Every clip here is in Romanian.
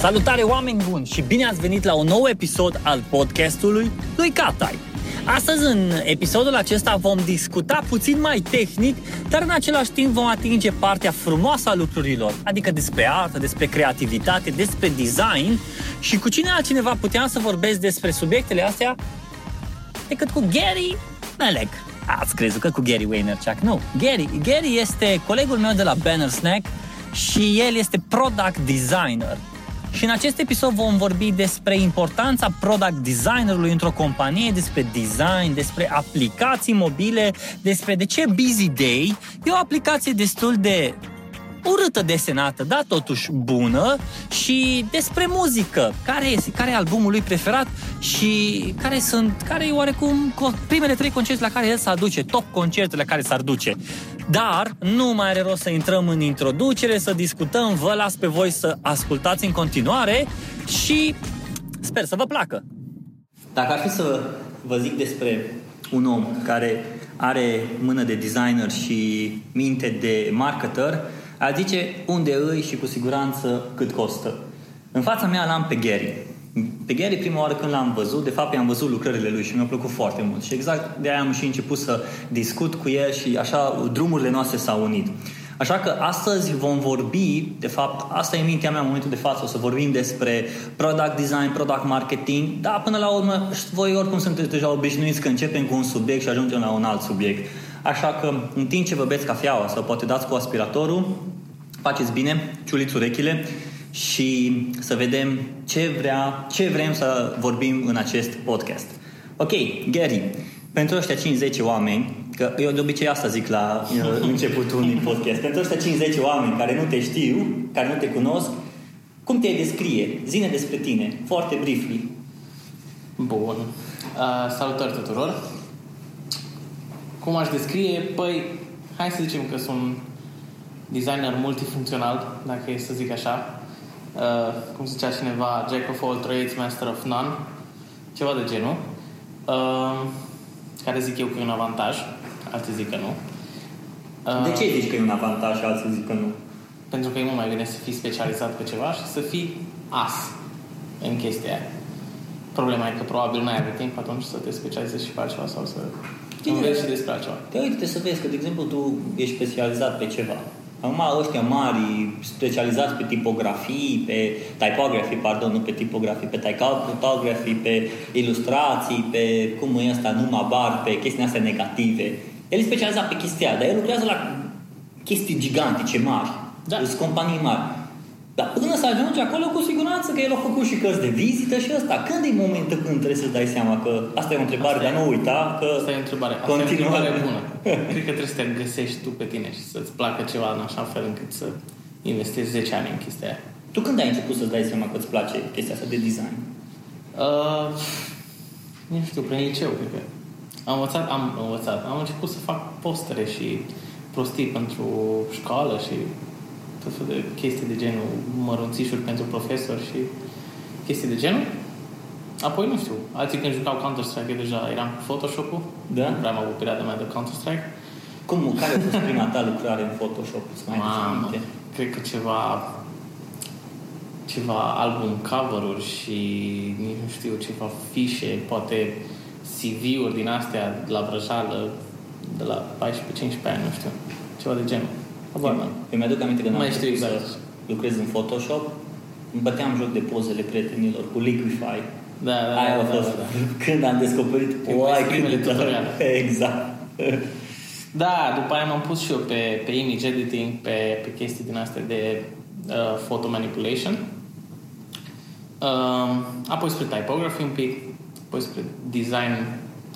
Salutare oameni buni și bine ați venit la un nou episod al podcastului lui Catai. Astăzi, în episodul acesta, vom discuta puțin mai tehnic, dar în același timp vom atinge partea frumoasă a lucrurilor, adică despre artă, despre creativitate, despre design și cu cine altcineva puteam să vorbesc despre subiectele astea decât cu Gary Melek. Ați crezut că cu Gary Vaynerchuk? Nu. Gary, Gary este colegul meu de la Banner Snack și el este product designer. Și în acest episod vom vorbi despre importanța product designerului într-o companie, despre design, despre aplicații mobile, despre de ce Busy Day. E o aplicație destul de urâtă desenată, dar totuși bună și despre muzică. Care este, care e albumul lui preferat și care sunt, care e oarecum primele trei concerte la care el s-ar duce, top concertele la care s-ar duce. Dar nu mai are rost să intrăm în introducere, să discutăm, vă las pe voi să ascultați în continuare și sper să vă placă. Dacă ar fi să vă zic despre un om care are mână de designer și minte de marketer, a zice unde îi și cu siguranță cât costă. În fața mea l-am pe Gary. Pe Gary prima oară când l-am văzut, de fapt i-am văzut lucrările lui și mi-a plăcut foarte mult. Și exact de aia am și început să discut cu el și așa drumurile noastre s-au unit. Așa că astăzi vom vorbi, de fapt, asta e mintea mea în momentul de față, o să vorbim despre product design, product marketing, dar până la urmă voi oricum sunteți deja obișnuiți că începem cu un subiect și ajungem la un alt subiect. Așa că, în timp ce vă beți cafeaua sau poate dați cu aspiratorul, faceți bine, ciuliți urechile și să vedem ce, vrea, ce vrem să vorbim în acest podcast. Ok, Gary, pentru ăștia 50 oameni, că eu de obicei asta zic la începutul unui podcast, pentru ăștia 50 oameni care nu te știu, care nu te cunosc, cum te descrie? Zine despre tine, foarte briefly. Bun. Uh, salutări tuturor. Cum aș descrie? Păi, hai să zicem că sunt designer multifuncțional, dacă e să zic așa. Uh, cum zicea cineva, Jack of all trades, master of none. Ceva de genul. Uh, care zic eu că e un avantaj. Alții zic că nu. Uh, de ce zici că e un avantaj și alții zic că nu? Pentru că e mult mai bine să fii specializat pe ceva și să fii as în chestia aia. Problema e că probabil nu ai avut timp atunci să te specializezi și pe altceva sau să Bine, înveți și despre altceva. Te uite să vezi că, de exemplu, tu ești specializat pe ceva. Acum ăștia mari, specializați pe tipografii, pe typography, pardon, nu pe tipografii, pe typography, pe ilustrații, pe cum e asta, numai bar, pe chestii astea negative. El e specializat pe chestia dar el lucrează la chestii gigantice mari. Da. Sunt companii mari. Dar până să ajungi acolo, cu siguranță că el a făcut și cărți de vizită și ăsta. Când e momentul când trebuie să dai seama că asta e o întrebare, asta dar nu uita că Asta e o întrebare. Asta e o întrebare bună. Cred că trebuie să te găsești tu pe tine și să-ți placă ceva în așa fel încât să investești 10 ani în chestia aia. Tu când ai început să-ți dai seama că îți place chestia asta de design? Uh, nu știu, prin liceu, cred că. Am învățat, am învățat, am început să fac postere și prostii pentru școală și tot felul de chestii de genul, mărunțișuri pentru profesori și chestii de genul. Apoi, nu știu, alții când jucau Counter-Strike, eu deja eram cu Photoshop-ul. Da? Vreau avut perioada mea de Counter-Strike. Cum, care a fost prima ta lucrare în Photoshop? Mamă, cred că ceva ceva album cover-uri și nici nu știu, ceva fișe, poate CV-uri din astea de la vrăjală de la 14-15 ani, nu știu, ceva de genul. Habar n Eu mi-aduc aminte când am mai știu exact. să lucrez în Photoshop, îmi băteam joc de pozele prietenilor cu Liquify. Da, da, Aia da, a fost da, da. când am descoperit Oai, primele tutoriale. Exact. Da, după aia m-am pus și eu pe, pe image editing, pe, pe chestii din astea de uh, photo manipulation. Um, apoi spre typography un pic, apoi spre design,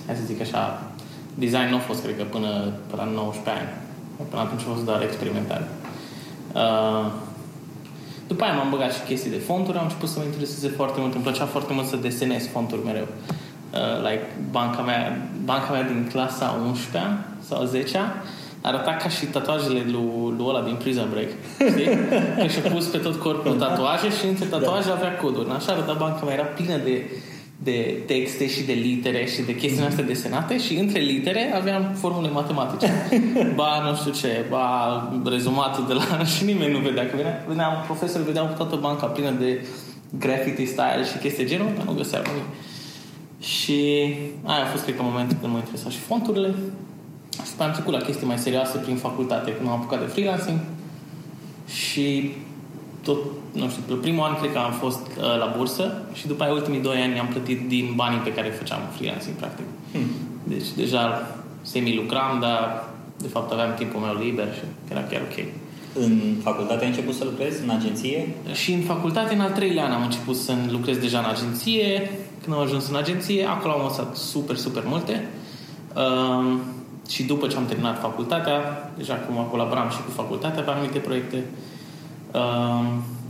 hai să zic așa, design nu a fost, cred că, până, până la 19 ani. Până atunci a fost doar experimental. Uh, după aia m-am băgat și chestii de fonturi, am început să mă intereseze foarte mult. Îmi plăcea foarte mult să desenez fonturi mereu. Uh, like banca mea, banca mea din clasa 11 sau 10 arăta ca și tatuajele lui, lui ăla din Prison Break. Știi? Că și-a pus pe tot corpul tatuaje și între tatuaje avea coduri. Așa arăta banca mea. Era plină de de texte și de litere și de chestii astea desenate și între litere aveam formule matematice. ba, nu știu ce, ba, rezumatul de la... și nimeni nu vedea. Că venea, venea un profesor, vedea toată banca plină de graffiti style și chestii genul, dar nu găseam nimic. Și aia a fost, cred că, momentul când m-a interesat și fonturile. Și după am trecut la chestii mai serioase prin facultate, când am apucat de freelancing. Și tot, nu știu, pe primul an cred că am fost uh, la bursă și după aia ultimii doi ani am plătit din banii pe care făceam freelancing, practic. Hmm. Deci deja semi-lucram, dar de fapt aveam timpul meu liber și era chiar ok. În facultate ai început să lucrezi în agenție? Și în facultate, în al treilea an, am început să lucrez deja în agenție. Când am ajuns în agenție, acolo am învățat super, super multe. Uh, și după ce am terminat facultatea, deja cum colaboram și cu facultatea, aveam anumite proiecte. Uh,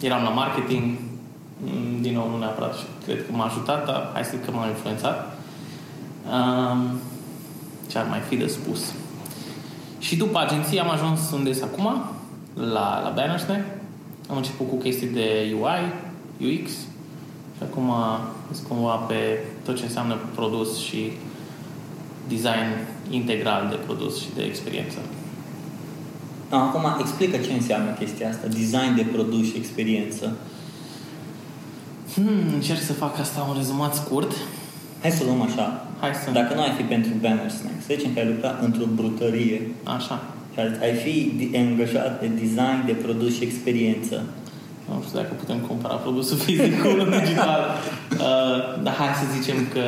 eram la marketing, mm, din nou nu neapărat și cred că m-a ajutat, dar hai să zic că m-a influențat. Uh, ce ar mai fi de spus? Și după agenție am ajuns unde sunt acum, la, la Bannersnack. Am început cu chestii de UI, UX și acum sunt cumva pe tot ce înseamnă produs și design integral de produs și de experiență. Acum explică ce înseamnă chestia asta, design de produs și experiență. Hmm, încerc să fac asta un rezumat scurt. Hai să luăm așa. Hai să... Dacă nu ai fi pentru Banner Snack, să zicem că ai lucrat într-o brutărie. Așa. Și ai fi angajat de design de produs și experiență. Nu știu dacă putem compara produsul fizic cu unul digital. Uh, dar hai să zicem că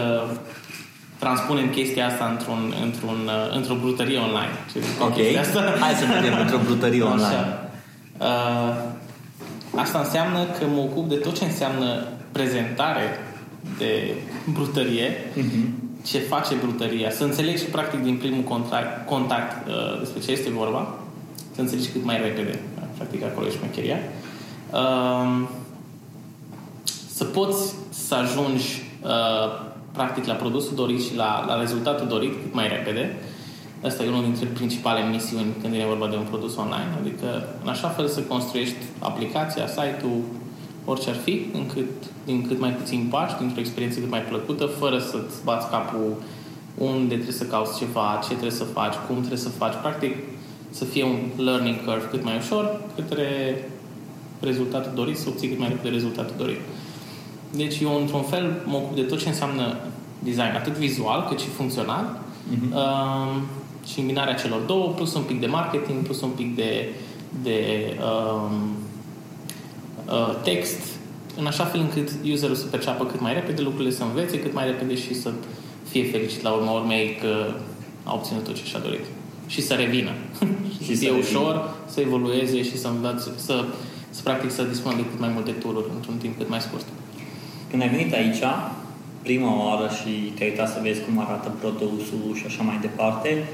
transpunem chestia asta într-un, într-un, uh, într-o brutărie online. Ce ok, asta? hai să mergem într-o brutărie online. Uh, asta înseamnă că mă ocup de tot ce înseamnă prezentare de brutărie, uh-huh. ce face brutăria, să înțelegi practic din primul contact, contact uh, despre ce este vorba, să înțelegi cât mai repede, practic acolo e șmecheria. Uh, să poți să ajungi uh, practic la produsul dorit și la, la rezultatul dorit cât mai repede. Asta e unul dintre principale misiuni când e vorba de un produs online. Adică în așa fel să construiești aplicația, site-ul, orice ar fi, încât, din cât mai puțin pași, dintr-o experiență cât mai plăcută, fără să-ți bați capul unde trebuie să cauți ceva, ce trebuie să faci, cum trebuie să faci. Practic, să fie un learning curve cât mai ușor către rezultatul dorit, să obții cât mai repede rezultatul dorit. Deci eu, într-un fel, mă ocup de tot ce înseamnă design, atât vizual cât și funcțional uh-huh. uh, și îmbinarea celor două, plus un pic de marketing, plus un pic de, de uh, uh, text, în așa fel încât userul să perceapă cât mai repede lucrurile, să învețe cât mai repede și să fie fericit la urma urmei că a obținut tot ce și-a dorit. Și să revină. și să fie ușor, să evolueze și să învețe, să, să practic să dispună de cât mai multe tururi într-un timp cât mai scurt. Când ai venit aici, prima oară și te-ai uitat să vezi cum arată produsul și așa mai departe,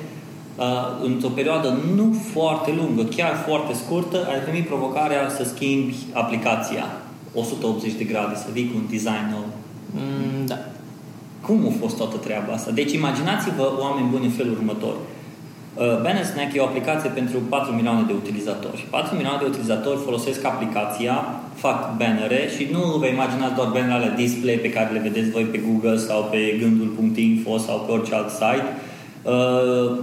uh, într-o perioadă nu foarte lungă, chiar foarte scurtă, ai primit provocarea să schimbi aplicația 180 de grade, să vii cu un design nou. Mm, da. Cum a fost toată treaba asta? Deci imaginați-vă oameni buni în felul următor. Uh, Banner Snack e o aplicație pentru 4 milioane de utilizatori. 4 milioane de utilizatori folosesc aplicația, fac bannere și nu vă imaginați doar bannerele display pe care le vedeți voi pe Google sau pe gândul.info sau pe orice alt site. Uh,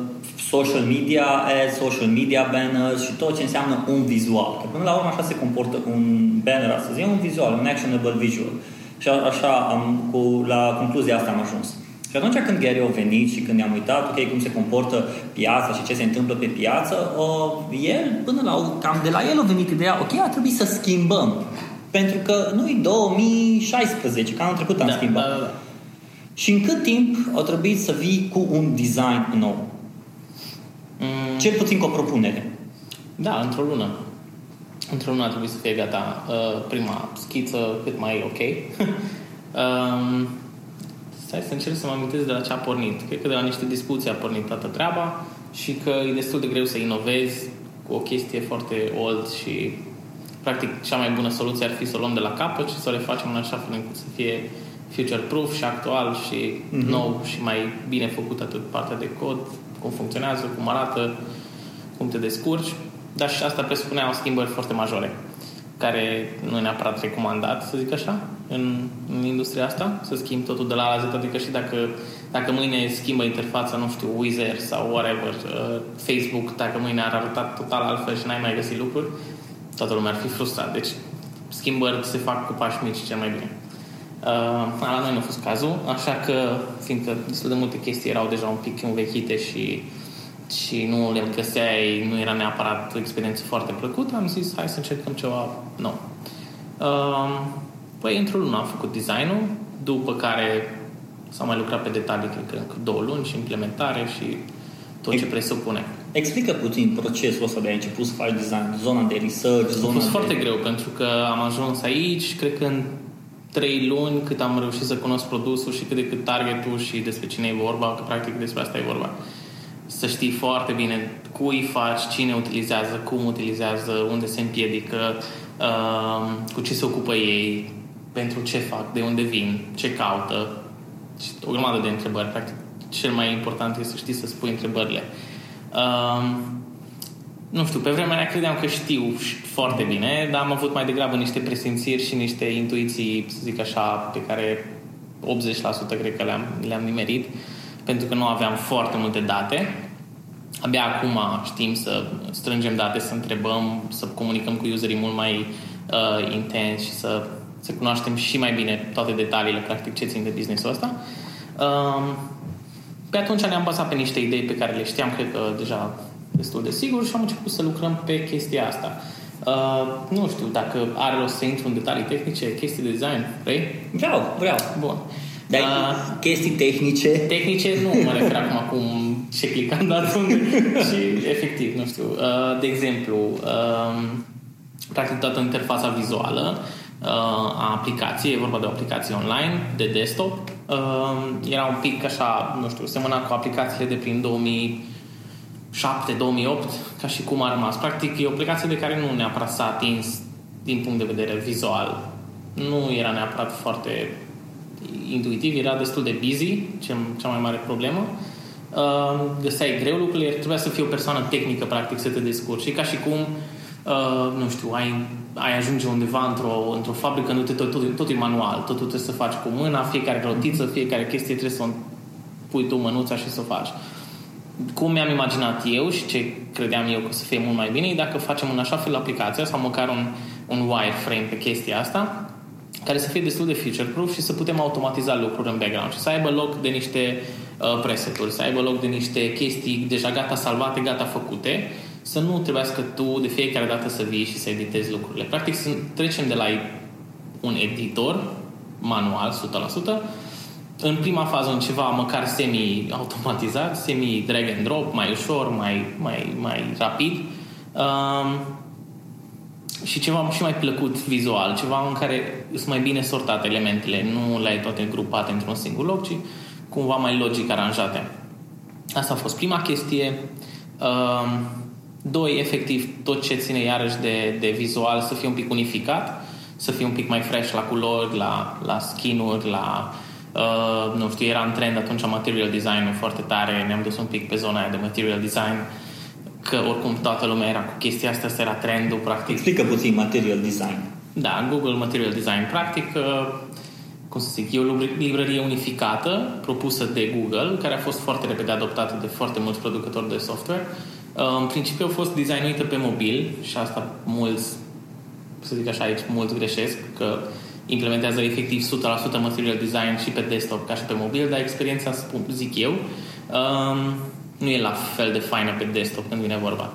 social media ads, social media banners și tot ce înseamnă un vizual. Că până la urmă așa se comportă un banner astăzi. E un vizual, un actionable visual. Și așa am, cu, la concluzia asta am ajuns. Și atunci când Gary a venit și când ne-am uitat, ok, cum se comportă piața și ce se întâmplă pe piață, uh, el, până la, cam de la el a venit ideea, ok, ar trebui să schimbăm. Pentru că nu-i 2016, că anul trecut am da, schimbat. Da, da, da. Și în cât timp a trebuit să vii cu un design nou? Mm. Cel puțin cu o propunere. Da, într-o lună. Într-o lună a trebuit să fie gata uh, prima schiță cât mai ok. um, Stai să încerc să mă amintesc de la ce a pornit. Cred că de la niște discuții a pornit toată treaba și că e destul de greu să inovezi cu o chestie foarte old și practic cea mai bună soluție ar fi să o luăm de la capăt și să o refacem în așa fel încât să fie future-proof și actual și mm-hmm. nou și mai bine făcut atât partea de cod, cum funcționează, cum arată, cum te descurci, dar și asta presupunea o schimbări foarte majore care nu e neapărat recomandat, să zic așa, în, în industria asta, să schimbi totul de la A la Z, adică și dacă, dacă mâine schimbă interfața, nu știu, Wizard sau whatever, uh, Facebook, dacă mâine ar arăta total altfel și n-ai mai găsit lucruri, toată lumea ar fi frustrat. Deci schimbări se fac cu pași mici cel mai bine. Uh, la noi nu a fost cazul, așa că, fiindcă destul de multe chestii erau deja un pic învechite și, și nu le găseai, nu era neapărat o experiență foarte plăcută, am zis hai să încercăm ceva nou. Uh, păi, într-o lună am făcut designul, după care s-a mai lucrat pe detalii, cred că încă două luni și implementare și tot ce presupune. Explică puțin procesul ăsta de a început să faci design, zona de research, zona A fost de... foarte greu, pentru că am ajuns aici, cred că în trei luni cât am reușit să cunosc produsul și cât de cât targetul și despre cine e vorba, că practic despre asta e vorba. Să știi foarte bine cui faci, cine utilizează, cum utilizează, unde se împiedică, uh, cu ce se ocupă ei, pentru ce fac, de unde vin, ce caută și o grămadă de întrebări. Practic, cel mai important este să știi să spui întrebările. Uh, nu știu, pe vremea aia credeam că știu foarte bine, dar am avut mai degrabă niște presimțiri și niște intuiții, să zic așa, pe care 80% cred că le-am, le-am nimerit, pentru că nu aveam foarte multe date. Abia acum știm să strângem date, să întrebăm, să comunicăm cu userii mult mai uh, intens și să, să cunoaștem și mai bine toate detaliile, practic, ce țin de business-ul ăsta. Uh, pe atunci ne-am bazat pe niște idei pe care le știam, cred că deja destul de sigur și am început să lucrăm pe chestia asta. Uh, nu știu dacă are rost să intru în detalii tehnice, chestii de design, vrei? Vreau, vreau. Bun. Dar uh, chestii tehnice? Tehnice nu mă refer acum cum ce clicam dat unde și efectiv, nu știu. Uh, de exemplu, uh, practic toată interfața vizuală uh, a aplicației, e vorba de o aplicație online, de desktop, uh, era un pic așa, nu știu, semăna cu aplicațiile de prin 2000 2007-2008, ca și cum a rămas. Practic, e o aplicație de care nu neapărat s-a atins din punct de vedere vizual. Nu era neapărat foarte intuitiv, era destul de busy, cea mai mare problemă. Uh, găseai greu lucrurile, trebuia să fii o persoană tehnică, practic, să te descurci. Și ca și cum, uh, nu știu, ai, ai ajunge undeva într-o, într-o fabrică, nu te, tot, tot, tot e manual, totul trebuie să faci cu mâna, fiecare rotiță, fiecare chestie trebuie să o pui tu mânuța și să o faci cum mi-am imaginat eu și ce credeam eu că o să fie mult mai bine e dacă facem în așa fel aplicația sau măcar un, un wireframe pe chestia asta care să fie destul de future-proof și să putem automatiza lucruri în background și să aibă loc de niște uh, preseturi, să aibă loc de niște chestii deja gata salvate, gata făcute, să nu trebuiască tu de fiecare dată să vii și să editezi lucrurile. Practic să trecem de la un editor manual 100% în prima fază un ceva măcar semi-automatizat, semi-drag and drop, mai ușor, mai, mai, mai rapid um, și ceva și mai plăcut vizual, ceva în care sunt mai bine sortate elementele, nu le ai toate grupate într-un singur loc, ci cumva mai logic aranjate. Asta a fost prima chestie. Um, doi, efectiv, tot ce ține iarăși de, de vizual să fie un pic unificat, să fie un pic mai fresh la culori, la, la skin-uri, la uh, Uh, nu știu, era în trend atunci material design foarte tare, ne-am dus un pic pe zona aia de material design, că oricum toată lumea era cu chestia asta, asta era trendul, practic. Explică puțin material design. Da, Google Material Design, practic, uh, cum să zic, e o librărie unificată propusă de Google, care a fost foarte repede adoptată de foarte mulți producători de software. Uh, în principiu a fost designuită pe mobil și asta mulți, să zic așa aici, mulți greșesc, că implementează efectiv 100% material design și pe desktop ca și pe mobil, dar experiența, zic eu, um, nu e la fel de faină pe desktop când vine vorba.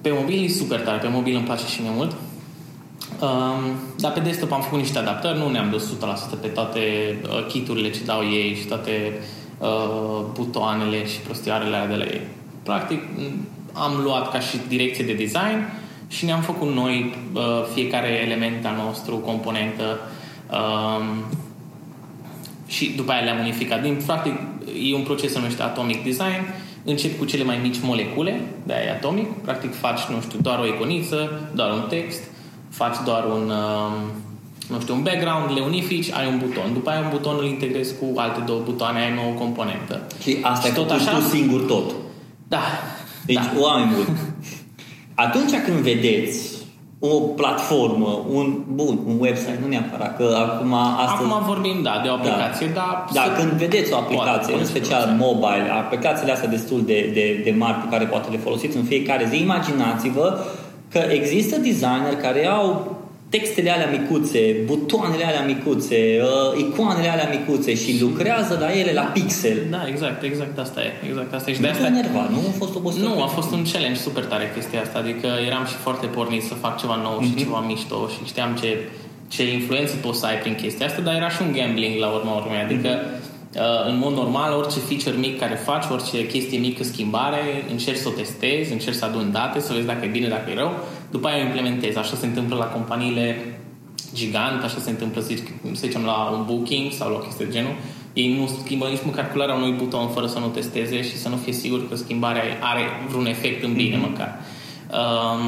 Pe mobil e super tare, pe mobil îmi place și mai mult. Um, dar pe desktop am făcut niște adaptări, nu ne-am dus 100% pe toate uh, kiturile ce dau ei și toate uh, butoanele și prostioarele de la ei. Practic, am luat ca și direcție de design și ne-am făcut noi uh, fiecare element al nostru, componentă um, și după aia le-am unificat. Din, practic, e un proces se numește Atomic Design. Încep cu cele mai mici molecule, de aia atomic. Practic faci, nu știu, doar o iconiță, doar un text, faci doar un, um, nu știu, un background, le unifici, ai un buton. După aia un buton îl integrezi cu alte două butoane, ai o nouă componentă. Și asta și tot așa, tu singur tot. Da. Deci, da. oameni buni, Atunci când vedeți o platformă, un, bun, un website, nu neapărat, că acum astăzi... Acum vorbim, da, de o aplicație, da. dar... Da, când vedeți o aplicație, poate, în special mobile, aplicațiile astea destul de, de, de mari pe care poate le folosiți în fiecare zi, imaginați-vă că există designer care au textele alea micuțe, butoanele alea micuțe, uh, icoanele alea micuțe și lucrează la ele la pixel. Da, exact, exact asta e. Exact asta e. Și Nu de te asta enerva, nu a fost obositor? Nu, a fost un challenge super tare chestia asta. Adică eram și foarte pornit să fac ceva nou Mhm. și ceva mișto și știam ce, ce influență poți să ai prin chestia asta, dar era și un gambling la urma urmei. Adică, Mhm. uh, în mod normal, orice feature mic care faci, orice chestie mică schimbare, încerci să o testezi, încerci să aduni date, să vezi dacă e bine, dacă e rău, după aia o implementezi. Așa se întâmplă la companiile gigant, așa se întâmplă, să, zic, să zicem, la un booking sau la o chestie de genul. Ei nu schimbă nici măcar culoarea unui buton fără să nu testeze și să nu fie sigur că schimbarea are vreun efect în bine măcar. Um,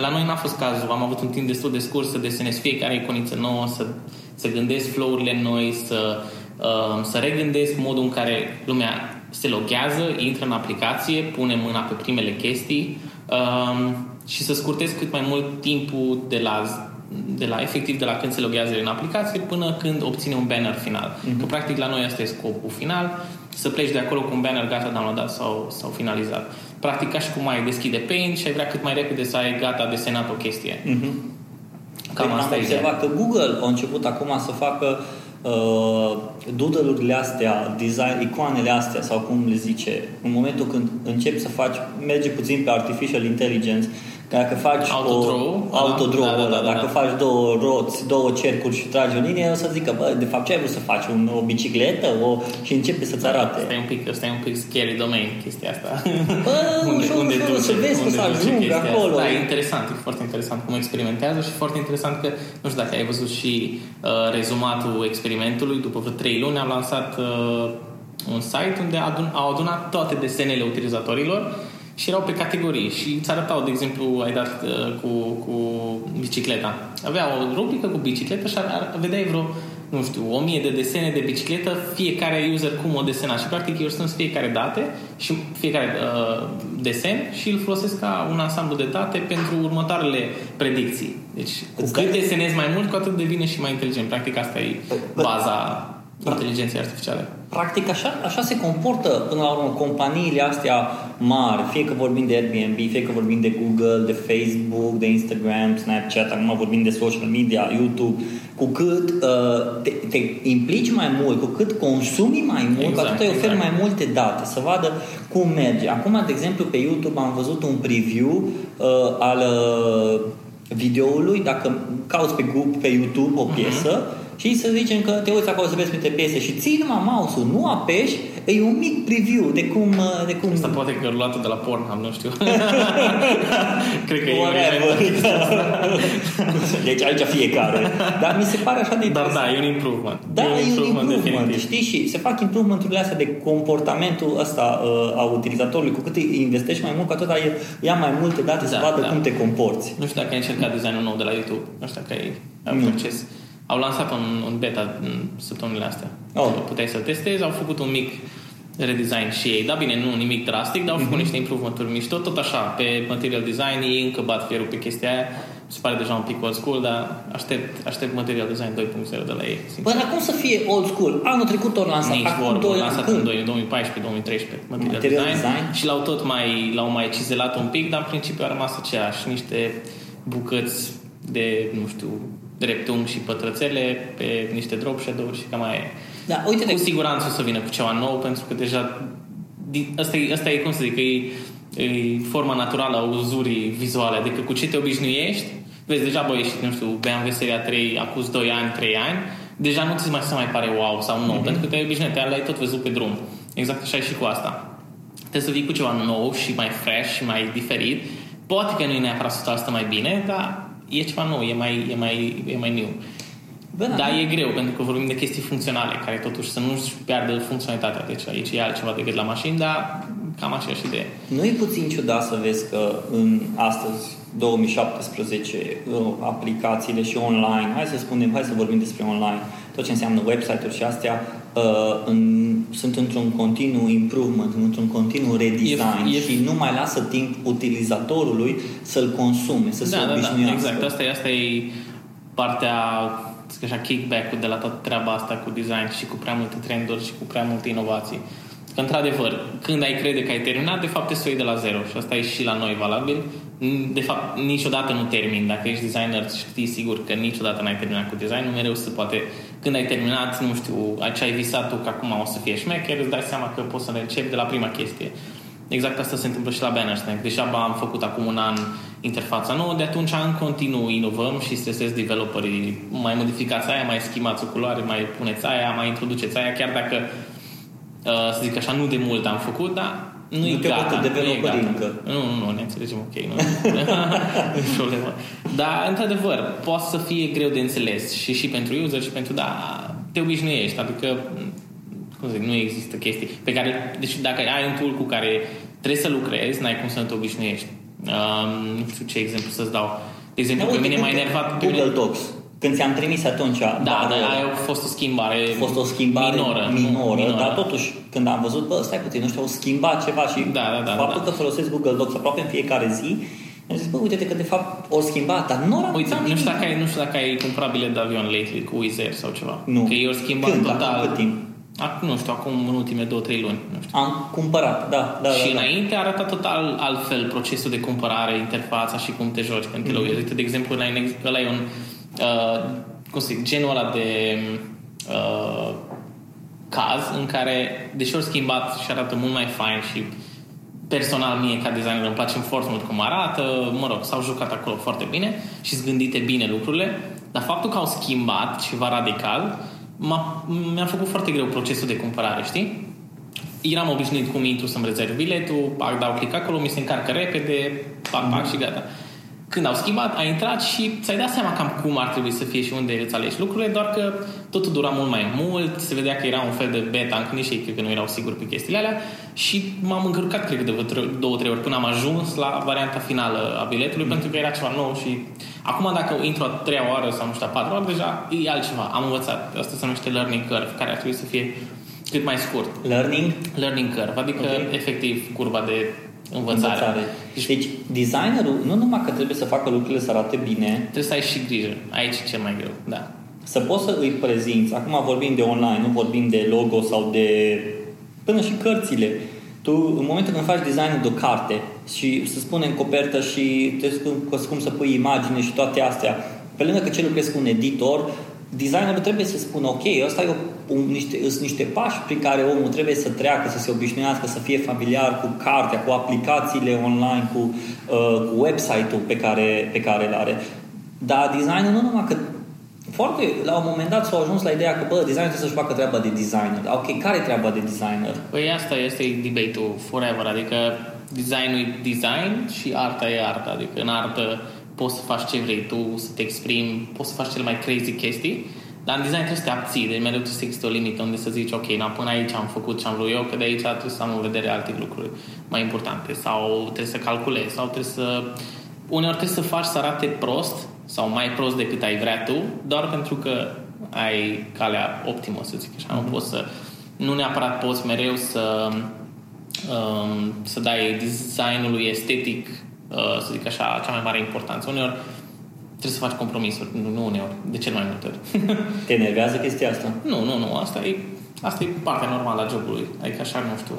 la noi n-a fost cazul. Am avut un timp destul de scurt să desenez fiecare iconiță nouă, să, să gândesc flow-urile noi, să, um, să regândesc modul în care lumea se loghează, intră în aplicație, pune mâna pe primele chestii um, și să scurtez cât mai mult timpul de la de la efectiv de la când se loghează în aplicație până când obține un banner final. Mm-hmm. Că practic la noi asta e scopul final, să pleci de acolo cu un banner gata downloadat sau, sau finalizat. Practic ca și cum ai deschide Paint și ai vrea cât mai repede să ai gata desenat o chestie. Mhm. Cam Păi asta am e observat că Google a început acum să facă uh, doodle-urile astea, design, icoanele astea sau cum le zice, în momentul când începi să faci, merge puțin pe artificial intelligence, că dacă faci Autodraw, o, autodraw da, da, ăla, da, da, dacă da. faci două roți, două cercuri și tragi o linie, o să zică, bă, de fapt ce ai vrut să faci? Un, o bicicletă? O, și începe să-ți arate. Asta e un pic, asta e un pic scary domain, chestia asta. Bă, ușor, ușor, să vezi că unde să duce ajung chestia acolo. Asta. Da, e interesant, e foarte interesant cum experimentează și foarte interesant că, nu știu dacă ai văzut și uh, rezumatul experimentului, după vreo trei luni am lansat uh, un site unde adun, au adunat toate desenele utilizatorilor și erau pe categorii și îți arătau, de exemplu, ai dat uh, cu, cu bicicleta. Avea o rubrică cu bicicletă și ar, ar, vedeai vreo nu știu, o mie de desene de bicicletă, fiecare user cum o desena și practic eu strâns fiecare date și fiecare uh, desen și îl folosesc ca un ansamblu de date pentru următoarele predicții. Deci cu Îți cât dai- desenezi mai mult, cu atât devine și mai inteligent. Practic asta e Bă- baza inteligenței artificiale. Practic așa, așa se comportă până la urmă companiile astea mari, fie că vorbim de Airbnb, fie că vorbim de Google, de Facebook, de Instagram, Snapchat, acum vorbim de social media, YouTube, cu cât uh, te, te implici mai mult, cu cât consumi mai mult, Exact, cu atât îi oferi exact. mai multe date, să vadă cum merge. Acum, de exemplu, pe YouTube am văzut un preview uh, al uh, videoului, dacă cauți pe, Google, pe YouTube o piesă, și să zicem că te uiți acolo să vezi printre piese și ții numai mouse-ul, nu apeși, e un mic preview de cum... uh, De cum Asta poate că luată de la Pornhub, nu știu. Cred că e Whatever. un deci aici fiecare. Dar mi se pare așa de Dar interesant. da, e un improvement. Da, e un improvement, definitiv. știi? Și se fac improvementurile astea de comportamentul ăsta uh, a utilizatorului. Cu cât îi investești mai mult, cu atât ai- ia mai multe date să Da, vadă da. cum te comporți. Nu știu dacă ai încercat designul nou de la YouTube. Nu știu dacă ai avut Nu. acces. Au lansat un, un beta în săptămânile astea. Oh. Puteai să testezi, au făcut un mic redesign și ei. Da, bine, nu nimic drastic, dar au făcut niște improvement-uri mișto. Tot așa, pe material design, ei încă bat fierul pe chestia aia. Mi se pare deja un pic old school, dar aștept, aștept material design 2.0 de la ei. sincer. Bă, dar cum să fie old school? Anul trecut ori lansat, Nici acum vorbă, doi au ani. lansat Când? în 2014-2013 material, Material design, design. și l-au tot mai, l-au mai cizelat un pic, dar în principiu a rămas aceeași, niște bucăți de, nu știu, dreptung și pătrățele pe niște drop shadow-uri și cam aia e. Da, uite de Cu siguranță o să vină cu ceva nou, pentru că deja di- asta e, asta e cum să zic, că e, e forma naturală a uzurii vizuale, adică cu ce te obișnuiești, vezi, deja bă, ești, nu știu, BMW seria 3 acuz 2 ani, 3 ani, deja nu ți mai se mai pare wow sau nou, mm-hmm. pentru că te-ai obișnuit, te l-ai tot văzut pe drum. Exact așa e și cu asta. Trebuie să vii cu ceva nou și mai fresh și mai diferit. Poate că nu e neapărat 100% mai bine, dar e ceva nou, e mai, e mai, e mai new. Bă, da. Dar e greu, pentru că vorbim de chestii funcționale, care totuși să nu-și piardă funcționalitatea. Deci aici e altceva decât la mașini, dar cam aceeași idee. Nu e puțin ciudat să vezi că în astăzi, 2017, uh, aplicațiile și online, hai să spunem, hai să vorbim despre online, tot ce înseamnă website-uri și astea, uh, în, sunt într-un continuu improvement, într-un continuu redesign E- e- și nu mai lasă timp utilizatorului să-l consume, să se da, da, da, obișnuiască. exact. Asta e, asta e partea, zic așa, kickback-ul de la toată treaba asta cu design și cu prea multe trenduri și cu prea multe inovații. Că, într-adevăr, când ai crede că ai terminat, de fapt te să o iei de la zero. Și asta e și la noi valabil. De fapt, niciodată nu termin. Dacă ești designer, știi sigur că niciodată n-ai terminat cu designul. Mereu se poate, când ai terminat, nu știu, ce ai visat tu că acum o să fie șmecher, îți dai seama că poți să ne începi de la prima chestie. Exact asta se întâmplă și la Banner Snack. Deja am făcut acum un an interfața nouă, de atunci în continuu inovăm și stresez developerii. Mai modificați aia, mai schimbați o culoare, mai puneți aia, mai introduceți aia, chiar dacă, uh, să zic așa, nu de mult am făcut, dar nu, nu e gata. de nu e gata. Încă. Nu, nu, nu, ne înțelegem ok. Nu, nu e problemă. Dar, într-adevăr, poate să fie greu de înțeles și și pentru user și pentru, da, te obișnuiești. Adică, cum zic, nu există chestii pe care, deci dacă ai un tool cu care trebuie să lucrezi, n-ai cum să nu te obișnuiești. Um, nu știu ce exemplu să-ți dau. De exemplu, da, pe mine m-a enervat... Google Docs. Când ți-am trimis atunci... Da, dar a fost o schimbare A fost o schimbare minoră, minoră, minoră, dar totuși, când am văzut, bă, stai puțin, ăștia au schimbat ceva și da, da, da, faptul da. că folosesc Google Docs aproape în fiecare zi, am zis, bă, uite că de fapt o schimbat, dar nu am Uite, nu știu, dacă ai, nu știu dacă ai cumpărat bilet de avion lately cu Wizz Air sau ceva. Nu. Că eu schimbat Când? total. Acum cât timp? Acum, nu știu, acum în ultime două, trei luni. Nu știu. Am cumpărat, da. da și da, înainte da. arată total altfel procesul de cumpărare, interfața și cum te joci când te mm-hmm. Uite, de exemplu, ăla e un... Uh, cum să zic, genul ăla de uh, caz în care, deși au schimbat și arată mult mai fain și personal mie ca designer îmi place foarte mult cum arată, mă rog, s-au jucat acolo foarte bine și sunt gândite bine lucrurile, dar faptul că au schimbat ceva radical m-a, mi-a făcut foarte greu procesul de cumpărare, știi? Eram obișnuit cum intru să-mi rezerv biletul, pac, dau click acolo, mi se încarcă repede, pac, pac mm-hmm. și gata. Când au schimbat, ai intrat și ți-ai dat seama cam cum ar trebui să fie și unde îți alegi lucrurile, doar că totul dura mult mai mult, se vedea că era un fel de beta, încă nici ei cred că nu erau siguri pe chestiile alea și m-am încărcat, cred că de două, trei ori până am ajuns la varianta finală a biletului, mm. pentru că era ceva nou și acum dacă intru a treia oară sau nu știu, a patra oară, deja e altceva. Am învățat. Asta se numește learning curve, care ar trebui să fie cât mai scurt. Learning? Learning curve, adică okay. efectiv curba de învățare. învățare. Deci, deci designerul nu numai că trebuie să facă lucrurile să arate bine, trebuie să ai și grijă. Aici e cel mai greu, da. Să poți să îi prezinți, acum vorbim de online, nu vorbim de logo sau de până și cărțile. Tu, în momentul când faci designul de o carte și se spune în copertă și trebuie cum să pui imagine și toate astea, pe lângă că ce lucrezi cu un editor, designerul trebuie să spună, ok, ăsta e o, un, niște, sunt niște pași prin care omul trebuie să treacă, să se obișnuiască, să fie familiar cu cartea, cu aplicațiile online, cu, uh, cu website-ul pe care, pe care îl are. Dar designerul nu numai că foarte, la un moment dat s-au ajuns la ideea că, bă, designerul trebuie să-și facă treaba de designer. Ok, care e treaba de designer? Păi asta este debate-ul forever, adică designul e design și arta e arta. Adică în artă poți să faci ce vrei tu, să te exprimi, poți să faci cele mai crazy chestii, dar în design trebuie să te abții, deci mereu trebuie să existe o limită unde să zici, ok, na, până aici am făcut ce am vrut eu, că de aici trebuie să am în vedere alte lucruri mai importante sau trebuie să calculezi sau trebuie să... Uneori trebuie să faci să arate prost sau mai prost decât ai vrea tu, doar pentru că ai calea optimă, să zic așa. Mm-hmm. Nu mhm. poți să... Nu neapărat poți mereu să um, să dai designului estetic Uh, să zic așa, cea mai mare importanță. Uneori trebuie să faci compromisuri, nu, nu uneori, de cel mai multe ori. Te enervează chestia asta? Nu, nu, nu, asta e, asta e partea normală a jobului. Adică așa, nu știu,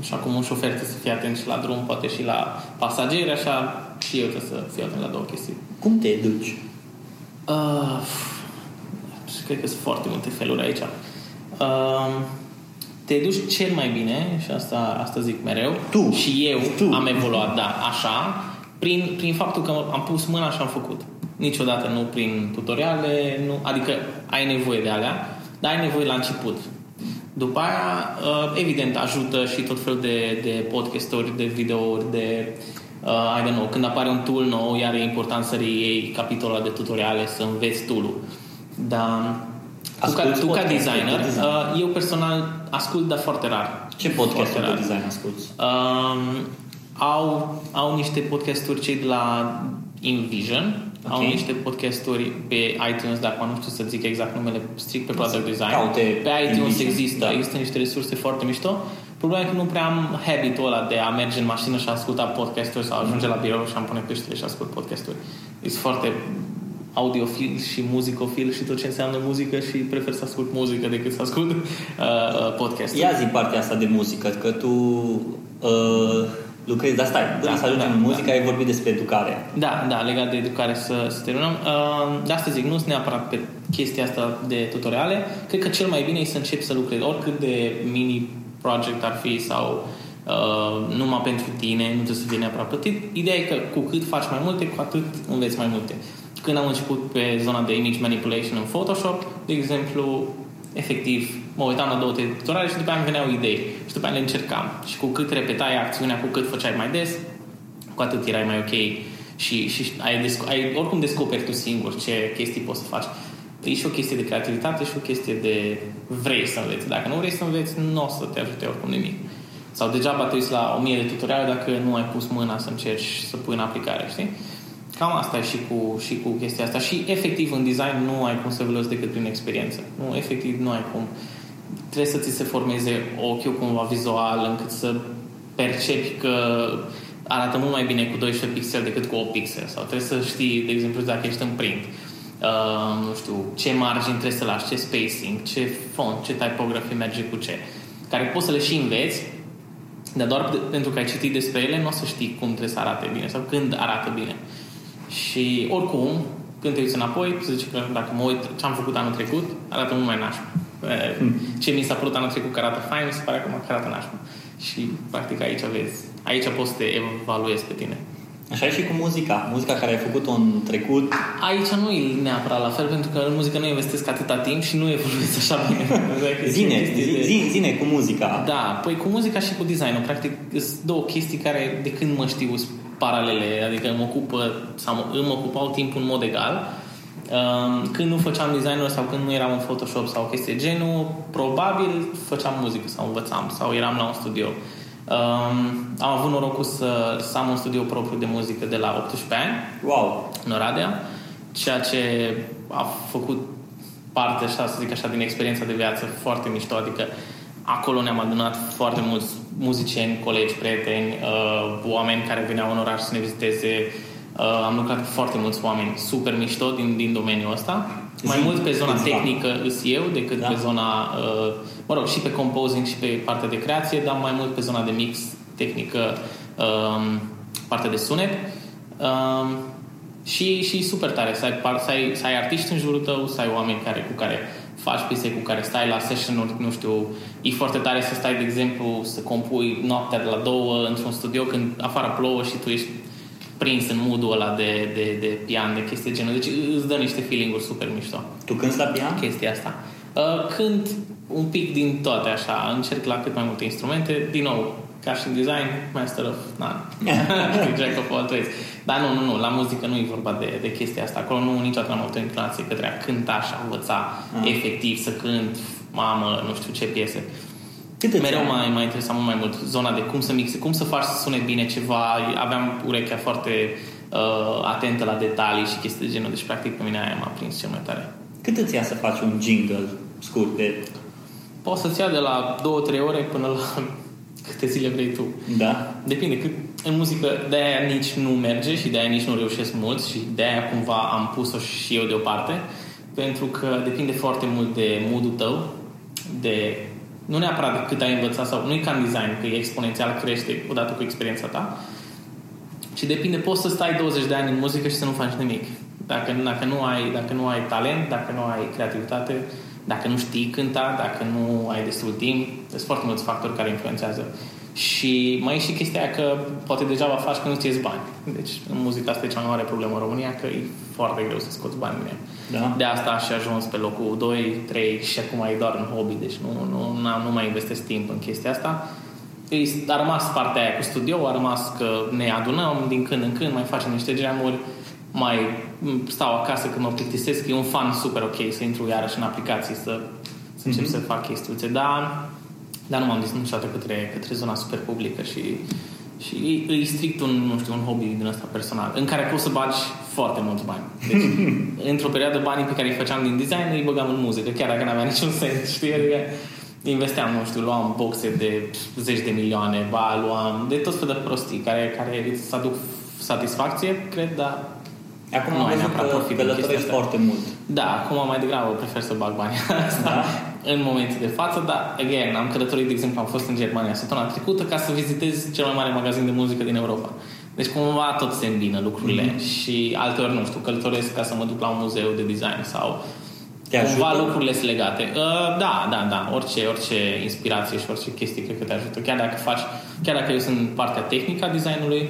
așa cum un șofer trebuie să fie atent și la drum, poate și la pasageri, așa și eu trebuie să fiu atent la două chestii. Cum te educi? Uh, cred că sunt foarte multe feluri aici. Uh, te duci cel mai bine, și asta, asta zic mereu, tu. și eu tu. am evoluat, da, așa, prin, prin faptul că am pus mâna și am făcut. Niciodată nu prin tutoriale, nu, adică ai nevoie de alea, dar ai nevoie la început. După aia, uh, evident, ajută și tot felul de, de podcasturi, de videouri, de uh, I don't know, când apare un tool nou, iar e important să iei capitolul de tutoriale, să înveți tool-ul. Dar tu ca, tu ca designer, de design. uh, eu personal ascult, dar foarte rar. Ce podcast de design asculti? Um, au, au niște podcasturi cei de la InVision, okay. au niște podcasturi pe iTunes, dar nu știu să zic exact numele strict pe product design. Caute pe iTunes există, da. există niște resurse foarte mișto. Problema e că nu prea am habitul ăla de a merge în mașină și a asculta podcasturi sau ajunge la birou și am pune peștele și ascult podcasturi. E foarte audiofil și muzicofil și tot ce înseamnă muzică și prefer să ascult muzică decât să ascult uh, uh podcast. Ia zi partea asta de muzică, că tu uh, lucrezi, dar stai, până da, să ajungem da, în muzică, da. ai vorbit despre educare. Da, da, legat de educare să, să terminăm. Uh, de asta zic, nu sunt neapărat pe chestia asta de tutoriale. Cred că cel mai bine e să începi să lucrezi, oricât de mini project ar fi sau uh, numai pentru tine, nu trebuie să fie neapărat plătit. Ideea e că cu cât faci mai multe, cu atât înveți mai multe. Când am început pe zona de image manipulation în Photoshop, de exemplu, efectiv, mă uitam la două tutoriale și după aia îmi veneau idei și după aia le încercam. Și cu cât repetai acțiunea, cu cât făceai mai des, cu atât erai mai ok și, și ai, ai, oricum descoperi tu singur ce chestii poți să faci. E și o chestie de creativitate și o chestie de vrei să înveți. Dacă nu vrei să înveți, nu o să te ajute oricum nimic. Sau degeaba te uiți la o mie de tutoriale dacă nu ai pus mâna să încerci să pui în aplicare, știi? Cam asta e și cu, și cu chestia asta. Și efectiv în design nu ai cum să evoluezi decât prin experiență. Nu, efectiv nu ai cum. Trebuie să ți se formeze ochiul cumva vizual încât să percepi că arată mult mai bine cu 12 pixel decât cu 8 pixel. Sau trebuie să știi, de exemplu, dacă ești în print. Uh, nu știu, ce margini trebuie să lași, ce spacing, ce font, ce typography merge cu ce. Care poți să le și înveți, dar doar pentru că ai citit despre ele, nu o să știi cum trebuie să arate bine sau când arată bine. Și oricum, când te uiți înapoi, să zici că dacă mă uit ce am făcut anul trecut, arată mult mai nașpa. Hmm. Ce mi s-a părut anul trecut că arată fain, mi se pare că mă arată nașpa. Și practic aici vezi, aici poți să te evaluezi pe tine. Așa e și cu muzica. Muzica care ai făcut-o în trecut. Aici nu e neapărat la fel, pentru că în muzică nu investesc atâta timp și nu evoluezi așa bine. zine, zi, zi, zine cu muzica. Da, păi cu muzica și cu designul. Practic sunt două chestii care de când mă știu paralele, adică mă ocupă sau îmi ocupau timpul în mod egal. Um, când nu făceam designul sau când nu eram în Photoshop sau chestie genul, probabil făceam muzică sau învățam sau eram la un studio. Um, am avut norocul să, să am un studio propriu de muzică de la 18 ani. Wow! În Oradea, ceea ce a făcut parte, așa, să zic așa, din experiența de viață foarte mișto, adică acolo ne-am adunat foarte mulți muzicieni, colegi, prieteni, uh, oameni care veneau în oraș să ne viziteze. Uh, am lucrat cu foarte mulți oameni super mișto din, din domeniul ăsta. Zi, mai mult pe zona tehnică îs eu decât da. pe zona, uh, mă rog, și pe composing și pe partea de creație, dar mai mult pe zona de mix tehnică, uh, partea de sunet. Uh, și, și super tare să ai, să, ai, să ai artiști în jurul tău, să ai oameni care, cu care faci piese cu care stai la session-uri, nu știu, e foarte tare să stai, de exemplu, să compui noaptea de la două într-un studio când afară plouă și tu ești prins în modul ăla de, de, de pian, de chestii genul. Deci îți dă niște feeling-uri super mișto. Tu cânti la pian? Chestia asta. Uh, când un pic din toate așa, încerc la cât mai multe instrumente. Din nou, ca și în design, master of none. Jack of all trades. Dar nu, nu, nu, la muzică nu e vorba de, de chestia asta. Acolo nu niciodată am avut o inclinație către a cânta și a învăța ah. efectiv să cânt, mamă, nu știu ce piese. Câte Mereu mai, mai interesa mult mai mult zona de cum să mixe, cum să faci să sune bine ceva. Aveam urechea foarte uh, atentă la detalii și chestii de genul. Deci, practic, pe mine aia m-a prins cel mai tare. Cât îți ia să faci un jingle scurt de... Poți să-ți ia de la 2-3 ore până la câte zile vrei tu. Da. Depinde. Cât, în muzică de-aia nici nu merge și de-aia nici nu reușesc mult și de-aia cumva am pus-o și eu deoparte pentru că depinde foarte mult de modul tău, de nu neapărat de cât ai învățat sau nu e ca în design, că e exponențial crește odată cu experiența ta, ci depinde, poți să stai 20 de ani în muzică și să nu faci nimic. Dacă, dacă, nu, ai, dacă nu ai talent, dacă nu ai creativitate, dacă nu știi cânta, dacă nu ai destul timp, sunt foarte mulți factori care influențează. Și mai e și chestia aia că poate degeaba faci când nu-ți bani. Deci în muzica asta e cea mai mare problemă în România, că e foarte greu să scoți bani din da. De asta și ajuns pe locul 2, 3 și acum e doar în hobby, deci nu, nu, nu, nu mai investesc timp în chestia asta. A rămas partea aia cu studio, a rămas că ne adunăm din când în când, mai facem niște geamuri, mai stau acasă când mă plictisesc, e un fan super ok să intru iarăși în aplicații, să, să încep mm-hmm. să fac chestii. Dar, dar nu m-am dus niciodată către, către zona super publică și, și e, e strict un, nu știu, un hobby din ăsta personal, în care poți să bagi foarte mulți bani. Deci, într-o perioadă banii pe care îi făceam din design, îi băgam în muzică, chiar dacă n-avea niciun sens, știi? Adică investeam, nu știu, luam boxe de zeci de milioane, ba, luam de tot fel de prostii care, care îți aduc satisfacție, cred, dar Acum nu am mai văzut neapărat că profit din chestia călătorești asta. foarte mult. Da, acum mai degrabă prefer să bag bani asta Da? în momentul de față, dar, again, am călătorit, de exemplu, am fost în Germania săptămâna trecută ca să vizitez cel mai mare magazin de muzică din Europa. Deci cumva tot se îmbină lucrurile Mhm. mm-hmm. și alteori, nu știu, călătoresc ca să mă duc la un muzeu de design sau Te cumva ajută? lucrurile sunt legate. Uh, da, da, da. Orice, orice inspirație și orice chestie cred că te ajută. Chiar dacă faci, chiar dacă eu sunt partea tehnică a designului,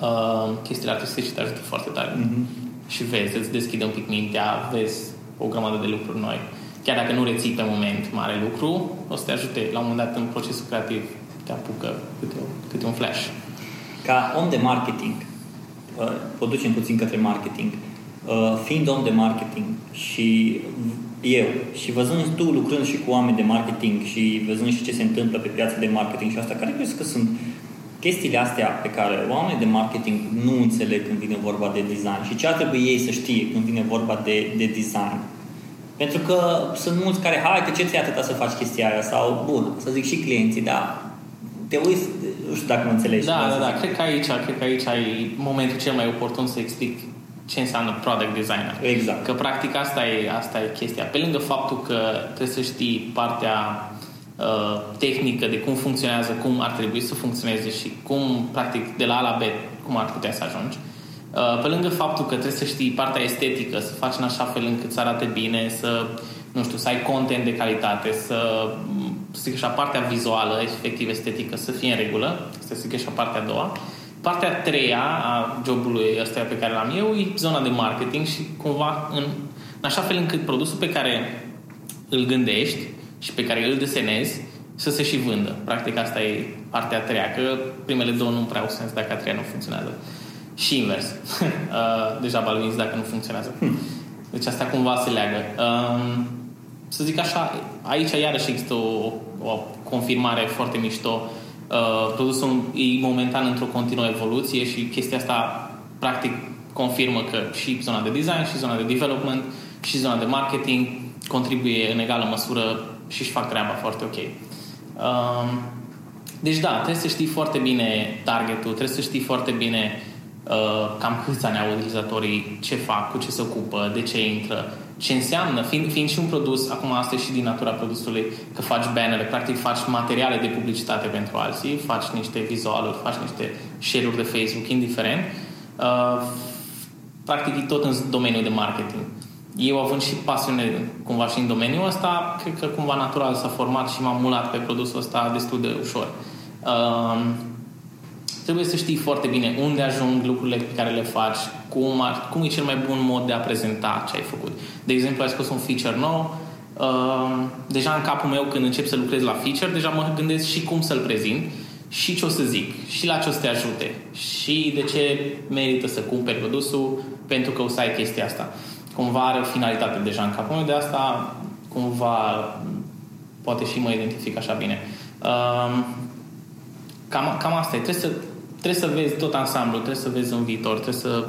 uh, chestiile artistice te ajută foarte tare. Mhm. Și vezi, îți deschide un pic mintea, vezi o grămadă de lucruri noi. Chiar dacă nu reții pe moment mare lucru, o să te ajute la un moment dat în procesul creativ te apucă câte, câte un flash. Ca om de marketing, uh, o ducem puțin către marketing, uh, fiind om de marketing și eu, și văzând tu lucrând și cu oameni de marketing și văzând și ce se întâmplă pe piața de marketing și asta, care crezi că sunt chestiile astea pe care oamenii de marketing nu înțeleg când vine vorba de design și ce ar trebui ei să știe când vine vorba de, de design? Pentru că sunt mulți care, hai că ce ți atâta să faci chestia aia sau, bun, să zic și clienții, da, te uiți, nu știu dacă mă înțelegi. Da, ce da, vreau să da. zic. Cred că aici, cred că aici ai momentul cel mai oportun să explic ce înseamnă product designer. Exact. Că practic asta e, asta e chestia. Pe lângă faptul că trebuie să știi partea uh, tehnică de cum funcționează, cum ar trebui să funcționeze și cum, practic, de la A la B, cum ar putea să ajungi. Uh, pe lângă faptul că trebuie să știi partea estetică, să faci în așa fel încât să arate bine, să, nu știu, să ai content de calitate, să, să zic așa, partea vizuală, efectiv estetică, să fie în regulă. Asta să zic așa partea a doua. Partea a treia a jobului ăsta pe care l-am eu e zona de marketing și cumva în, în așa fel încât produsul pe care îl gândești și pe care îl desenezi să se și vândă. Practic asta e partea a treia, că primele două nu prea au sens dacă a treia nu funcționează. Și invers. Uh, Deja balvinți dacă nu funcționează. Deci asta cumva se leagă. Um, Să zic așa, aici iarăși există o, o confirmare foarte mișto. Uh, Produsul e momentan într-o continuă evoluție și chestia asta practic confirmă că și zona de design și zona de development și zona de marketing contribuie în egală măsură și își fac treaba foarte ok. Um, deci da, trebuie să știi foarte bine targetul, trebuie să știi foarte bine uh, cam câți ani au utilizatorii, ce fac, cu ce se ocupă, de ce intră, ce înseamnă, fiind, fiind și un produs, acum asta e și din natura produsului, că faci bannere, practic faci materiale de publicitate pentru alții, faci niște vizualuri, faci niște share-uri de Facebook, indiferent, uh, practic e tot în domeniul de marketing. Eu având și pasiune cumva și în domeniul ăsta, cred că cumva natural s-a format și m-am mulat pe produsul ăsta destul de ușor. Uh, trebuie să știi foarte bine unde ajung lucrurile pe care le faci, cum, ar, cum e cel mai bun mod de a prezenta ce ai făcut. De exemplu, ai scos un feature nou, uh, deja în capul meu când încep să lucrez la feature, deja mă gândesc și cum să-l prezint și ce o să zic, și la ce o să te ajute, și de ce merită să cumperi produsul pentru că o să ai chestia asta. Cumva are o finalitate deja în capul meu, de asta cumva poate și mă identific așa bine. Uh, cam, cam asta e. Trebuie să, trebuie să vezi tot ansamblu, trebuie să vezi în viitor, trebuie să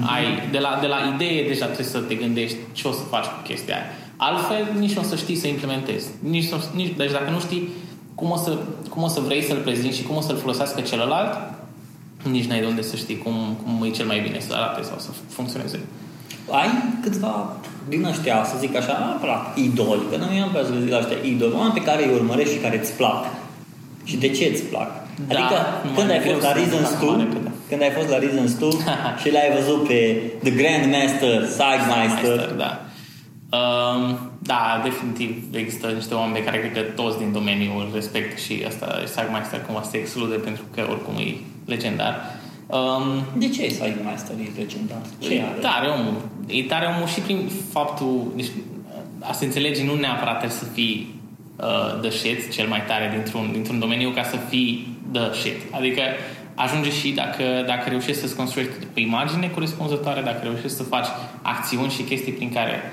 ai, de la, de la idee deja trebuie să te gândești ce o să faci cu chestia aia. Altfel, nici nu o să știi să implementezi. Nici, nu- nici, deci dacă nu știi cum o, să, cum o să vrei să-l prezinți și cum o să-l folosească celălalt, nici n-ai de unde să știi cum, cum e cel mai bine să arate sau să funcționeze. Ai câțiva din ăștia, să zic așa, neapărat idoli, că nu mi-am pe să zic la ăștia idoli, oameni pe care îi urmărești și care îți plac. Și de ce îți plac? Da, adică numai când ai greu fost la să Reasons zic 2, acum repede. când ai fost la Reasons 2 și l-ai văzut pe The Grandmaster, Sidemeister, Master, da. Um, da, definitiv există niște oameni pe care cred că toți din domeniul respect și asta Sagmeister cumva se exclude pentru că oricum e legendar. Um, de ce Sidemeister e legendar? Ce e are? tare omul. E tare omul și prin faptul, deci, a se înțelege nu neapărat trebuie să fii uh, the shit, cel mai tare dintr-un, dintr-un domeniu ca să fii the shit. Adică ajunge și dacă, dacă reușești să-ți construiești o imagine corespunzătoare, dacă reușești să faci acțiuni și chestii prin care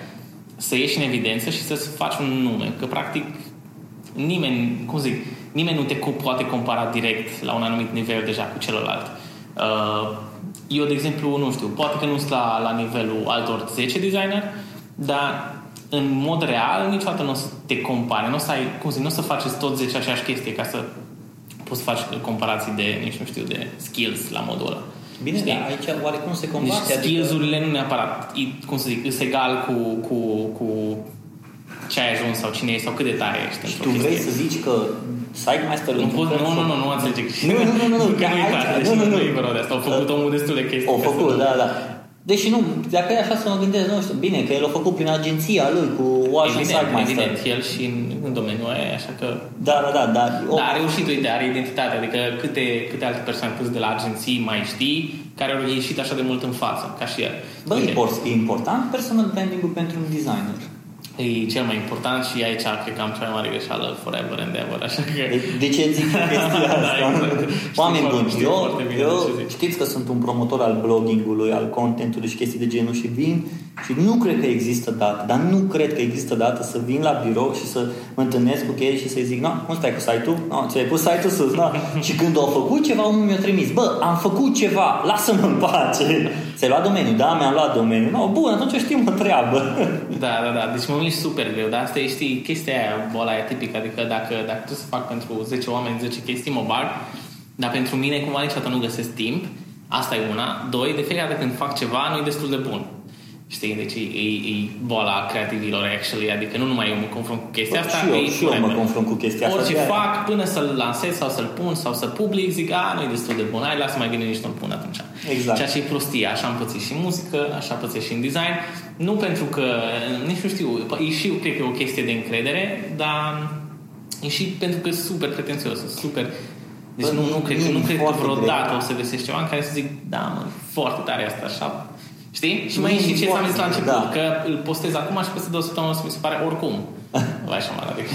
să ieși în evidență și să-ți faci un nume. Că practic nimeni, cum zic, nimeni nu te co- poate compara direct la un anumit nivel deja cu celălalt. Uh, eu, de exemplu, nu știu, poate că nu sunt la, la nivelul altor 10 designer, dar în mod real niciodată nu o să te compare, nu o să ai, cum zic, nu o să faceți tot 10 aceeași chestie ca să poți să faci comparații de, nici nu știu, de skills la modul ăla. Bine, Știi? dar aici oarecum se Deci combate. skills-urile nu neapărat, e- cum să zic, sunt egal cu, cu, cu ce ai ajuns sau cine ești sau cât de tare ești. Și într-o tu vrei chestie. să zici că Sidemaster Nu, pot, nu, nu, nu, nu înțeleg. Nu, nu, nu, nu, nu, Că că nu e aici- tare, deci nu, nu, nu, nu. nu e vorba de asta. Au făcut omul destul de chestii. Au ca să făcut, nu- da, da. Deși nu, dacă e așa să mă gândesc, nu știu, bine, că el a făcut prin agenția lui cu Washington Evident, Sidemaster. evident, el și în, în domeniul ăla, așa că... Da, da, da, da. O, Da, a reușit, uite, are identitate, adică câte, câte alte persoane câți de la agenții mai știi care au ieșit așa de mult în față, ca și el. Bă, Uite, import, e important personal branding-ul pentru un designer. E cel mai important și aici cred că am cea mai mare greșeală forever and ever, așa că... De, de ce zic chestia Da, asta? exact. Oameni Știu buni, foarte- știu eu, foarte bine eu ce zici. știți că sunt un promotor al bloggingului, al contentului și chestii de genul și vin și nu cred că există dată, dar nu cred că există dată să vin la birou și să mă întâlnesc cu ei și să-i zic, nu, cum stai cu site-ul? No, ți-ai pus site-ul sus, no. și când au făcut ceva, unul mi-a trimis, bă, am făcut ceva, lasă-mă în pace. Ți-ai luat domeniul? Da, mi-am luat domeniul. No, bun, atunci știu mă treabă. Da, da, da. Deci mă mișc super greu, dar asta e, știi, chestia aia, boala aia tipică, adică dacă, dacă tu să fac pentru 10 oameni 10 chestii, mă bag, dar pentru mine cumva niciodată nu găsesc timp, asta e una. Doi, de fiecare dată când fac ceva, nu e destul de bun. Știi, deci e, e, e boala creativilor, actually, adică nu numai eu mă confrunt cu chestia asta, și eu, e și eu mă forever. confrunt cu chestia asta. Orice de aia. fac, până să-l lansez sau să-l pun sau să public, zic, a, nu e destul de bun, hai, lasă mai bine nici nu-l pun atunci. Exact. Ceea ce e prostie, așa am pățit și în muzică, așa pățit și în design. Nu pentru că, nici nu știu, e și, cred că e o chestie de încredere, dar e și pentru că e super pretențios, e super... Deci Bă, nu, nu, cred, mie nu mi-e cred că foarte vreodată greu. o să găsești ceva în care să zic, da, mă, foarte tare asta, așa. Știi? Și mai Mie e și mi-e ce ți-am foarte zis la început, greu, da. că îl postez acum și peste două săptămâni o să mi se pare oricum. Vai așa mă adică.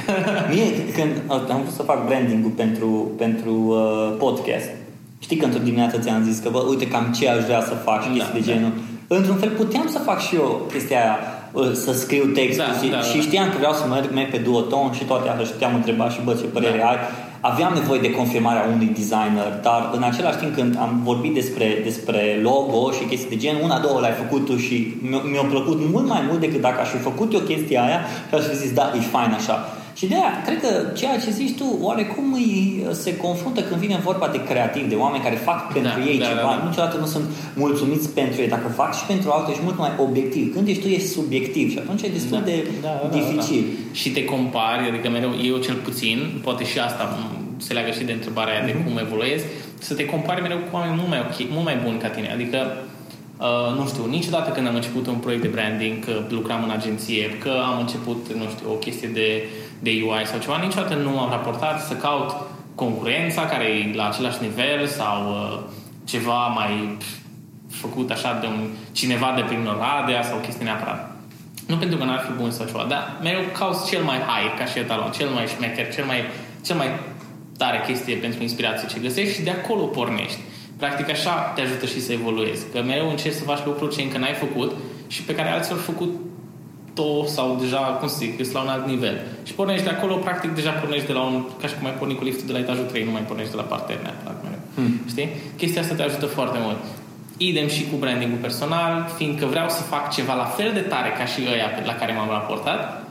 Mie, când am vrut să fac branding-ul pentru, pentru uh, podcast, știi că într-o dimineață ți-am zis că, bă, uite cam ce aș vrea să fac și Da, chestii de da. genul. Într-un fel puteam să fac și eu chestia aia, uh, să scriu textul Da, și, da, da. și știam că vreau să merg, merg pe duoton și toate astea și te-am întrebat și, bă, ce părere Da. ai. Aveam nevoie de confirmarea unui designer, dar în același timp când am vorbit despre, despre logo și chestii de gen, una, două le-ai făcut tu și mi-a, mi-a plăcut mult mai mult decât dacă aș fi făcut eu chestia aia și aș fi zis, da, e fain așa. Și de aia, cred că ceea ce zici tu, oarecum îi, se confruntă când vine vorba de creativ, de oameni care fac pentru Da, ei da, ceva. da, da. Niciodată nu sunt mulțumiți pentru ei. Dacă fac și pentru altul, ești mult mai obiectiv. Când ești tu, ești subiectiv și atunci e destul Da. de Da, da, da, dificil. Da. Și te compari, adică mereu, eu cel puțin, poate și asta m, se leagă și de întrebarea aia Mhm. de cum evoluezi, să te compari mereu cu oameni mult mai, ok, mult mai buni ca tine. Adică, uh, nu știu, niciodată când am început un proiect de branding, că lucram în agenție, că am început, nu știu, o chestie de, de UI sau ceva, niciodată nu am raportat să caut concurența care e la același nivel sau uh, ceva mai pf, făcut așa de un cineva de prin Oradea sau chestii neapărat. Nu pentru că n-ar fi bun sau ceva, dar mereu cauți cel mai high ca și etalon, cel mai șmecher, cel mai, cel mai tare chestie pentru inspirație ce găsești și de acolo pornești. Practic așa te ajută și să evoluezi. Că mereu încerci să faci lucruri ce încă n-ai făcut și pe care alții au făcut to sau deja, cum să zic, la un alt nivel. Și pornești de acolo, practic deja pornești de la un, ca și cum ai porni cu liftul de la etajul 3, nu mai pornești de la parter neapărat. mereu. Hmm. Știi? Chestia asta te ajută foarte mult. Idem și cu brandingul personal, fiindcă vreau să fac ceva la fel de tare ca și ăia pe- la care m-am raportat,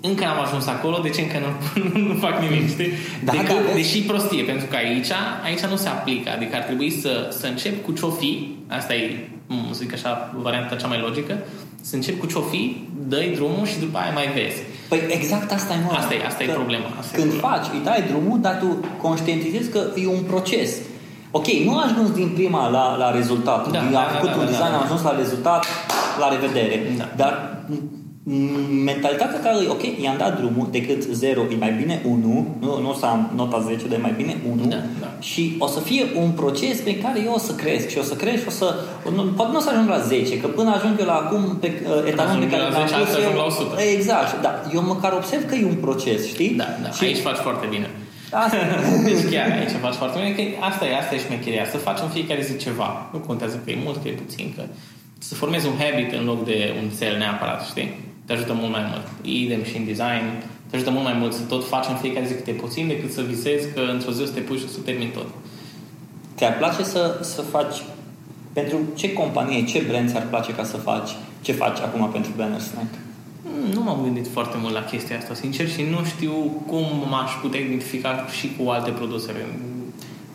încă n-am ajuns acolo, deci încă nu, nu fac nimic, știi? Da, Decât, da, deși prostie, pentru că aici, aici nu se aplică, adică ar trebui să, să încep cu ce-o fi, asta e, m, să zic așa, varianta cea mai logică, să încep cu ce-o fi, dai drumul și după aia mai vezi. Păi exact asta e, mă. Asta e- asta e Că problema, asta e când problema. faci, îi dai drumul, dar tu conștientizezi că e un proces. Ok, nu a ajuns din prima la, la rezultat. Da, am da, făcut da, un da, design, da. am ajuns la rezultat, la revedere. Da. Dar m- mentalitatea care e, ok, i-am dat drumul, decât 0 e mai bine 1, nu, nu o să am nota 10, dar e mai bine 1. Da, da. Și o să fie un proces pe care eu o să cresc și o să cresc și o să... Nu, poate nu o să ajung la 10, că până ajung eu la acum pe uh, etalon pe ajung care la l-am 10, pus alții ajung eu- la 100. Exact, da. Eu măcar observ că e un proces, știi? Da, da, Și aici faci foarte bine. asta, Deci chiar aici faci foarte bine, că asta e, asta e șmecheria, să faci în fiecare zi ceva. Nu contează că e mult, că e puțin, că să formezi un habit în loc de un cel neapărat, știi? Te ajută mult mai mult. Idem și în design, te ajută mult mai mult să tot faci în fiecare zi câte puțin decât să visezi că într-o zi o să te pui și o să termini tot. ți-ar place să, să faci pentru ce companie, ce brand ți-ar place ca să faci? Ce faci acum pentru Banner Snack? Mm, Nu m-am gândit foarte mult la chestia asta, sincer, și nu știu cum m-aș putea identifica și cu alte produse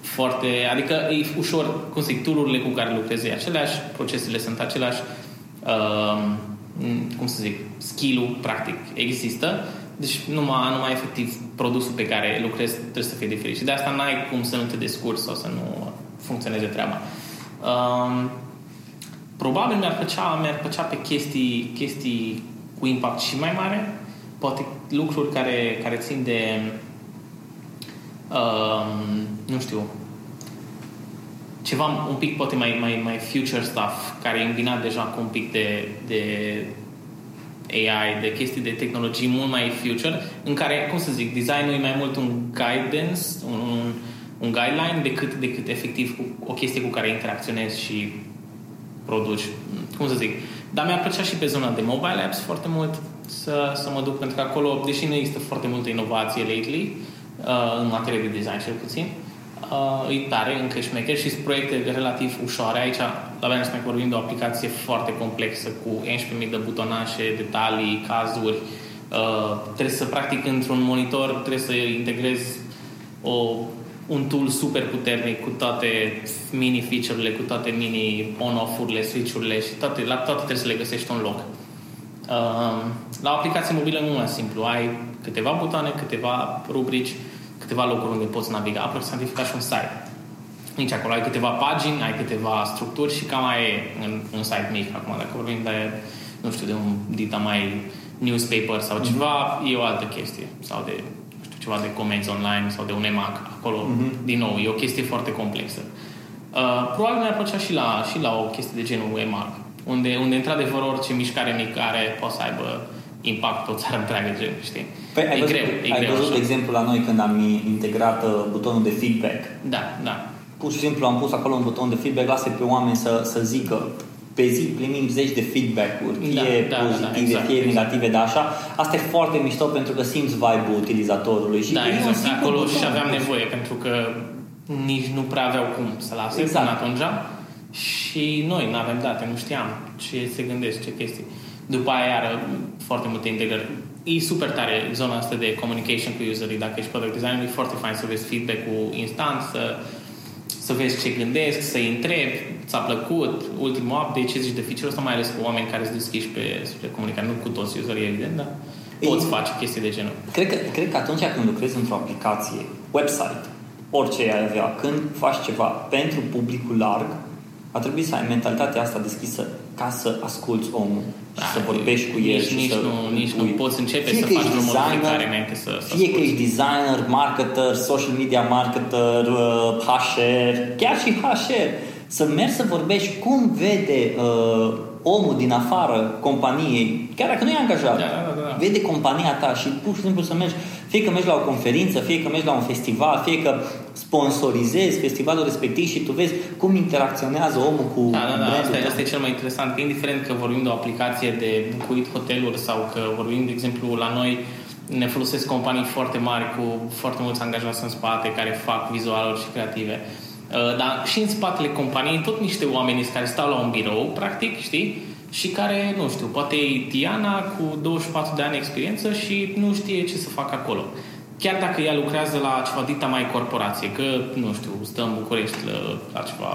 foarte, adică e ușor, cum zic, tool cu care lucrezi e aceleași, procesele sunt aceleași, uh, cum să zic, skill-ul practic există, deci numai, numai efectiv produsul pe care lucrezi trebuie să fie diferit. Și de asta n-ai cum să nu te descurci sau să nu funcționeze treaba. Um, probabil mi-ar plăcea, mi-ar plăcea pe chestii, chestii cu impact și mai mare, poate lucruri care, care țin de um, nu știu ceva un pic poate mai, mai, mai future stuff care e îmbinat deja cu un pic de, de AI, de chestii de tehnologii mult mai future, în care, cum să zic, designul e mai mult un guidance, un, un, un guideline decât, decât efectiv cu, o chestie cu care interacționezi și produci, cum să zic. Dar mi-ar plăcea și pe zona de mobile apps foarte mult să, să mă duc, pentru că acolo, deși nu există foarte multă inovație lately, uh, în materie de design cel puțin, uh, e tare, încă șmecher și sunt proiecte relativ ușoare. Aici, la Benchmark vorbim de o aplicație foarte complexă cu 11.000 de butonașe, detalii, cazuri. Uh, trebuie să, practic, într-un monitor trebuie să integrezi o, un tool super puternic cu toate mini feature-urile, cu toate mini on-off-urile, switch-urile și toate, la toate trebuie să le găsești un loc. Uh, la o aplicație mobilă nu e simplu. Ai câteva butoane, câteva rubrici, câteva locuri unde poți naviga, aproximativ ca și un site. Nici acolo ai câteva pagini, ai câteva structuri și cam mai e în un site mic. Acum, dacă vorbim de, nu știu, de un dita mai newspaper sau ceva, mm-hmm. e o altă chestie. Sau de, nu știu, ceva de comenzi online sau de un EMAG. Acolo, mm-hmm. din nou, e o chestie foarte complexă. Uh, probabil mi-ar plăcea și la, și la o chestie de genul EMAG, unde, unde într-adevăr orice mișcare mică are, poate să aibă impact pe o țară întreagă, știi? Păi, ai e văzut, greu, e ai greu văzut, așa. de exemplu, la noi când am integrat uh, butonul de feedback. Da, da. Pur și simplu am pus acolo un buton de feedback, lasă pe oameni să, să zică pe zi primim zeci de feedback-uri, Da, fie da, da, da, pozitive, exact, fie exact. negative, dar așa. Asta e foarte mișto pentru că simți vibe-ul utilizatorului. Și Da, e un exact. simplu Acolo buton. și aveam nevoie, pentru că nici nu prea aveau cum să lase Exact. până atunci. Și noi nu avem date, nu știam ce se gândesc, ce chestii. După aia, iară, foarte multe integrări. E super tare zona asta de communication cu userii. Dacă ești product designer, e foarte fain să vezi feedback-ul instant, să, să vezi ce gândesc, să-i întrebi, ți-a plăcut, ultimul update, ce zici de feature ăsta, mai ales cu oameni care sunt deschiși pe, spre comunicare. Nu cu toți userii, evident, dar poți Ei- face chestii de genul. Cred că, cred că atunci când lucrezi într-o aplicație, website, orice ai avea, când faci ceva pentru publicul larg, ar trebui să ai mentalitatea asta deschisă ca să asculți omul și Da, să vorbești cu el nici, și nici să nu, nici nu pui- poți începe Fie să că faci ești vreo designer, modificare înainte să, să Fie că asculti. ești designer, marketer, social media marketer, uh, HR, chiar și HR, să mergi să vorbești cum vede uh, omul din afară companiei, chiar dacă nu e angajat, Da, da, da, da. vede compania ta și pur și simplu să mergi, fie că mergi la o conferință, fie că mergi la un festival, fie că sponsorizezi festivalul respectiv și tu vezi cum interacționează omul cu Da, da, da, brandul asta, e- tău. asta e cel mai interesant, că indiferent că vorbim de o aplicație de bucuit hoteluri sau că vorbim, de exemplu, la noi ne folosesc companii foarte mari cu foarte mulți angajați în spate care fac vizualuri și creative. Uh, Dar și în spatele companiei tot niște oameni care stau la un birou, practic, știi? Și care, nu știu, poate e Diana cu 24 de ani experiență și nu știe ce să facă acolo. Chiar dacă ea lucrează la ceva dita mai corporație, că, nu știu, stă în București la, la ceva,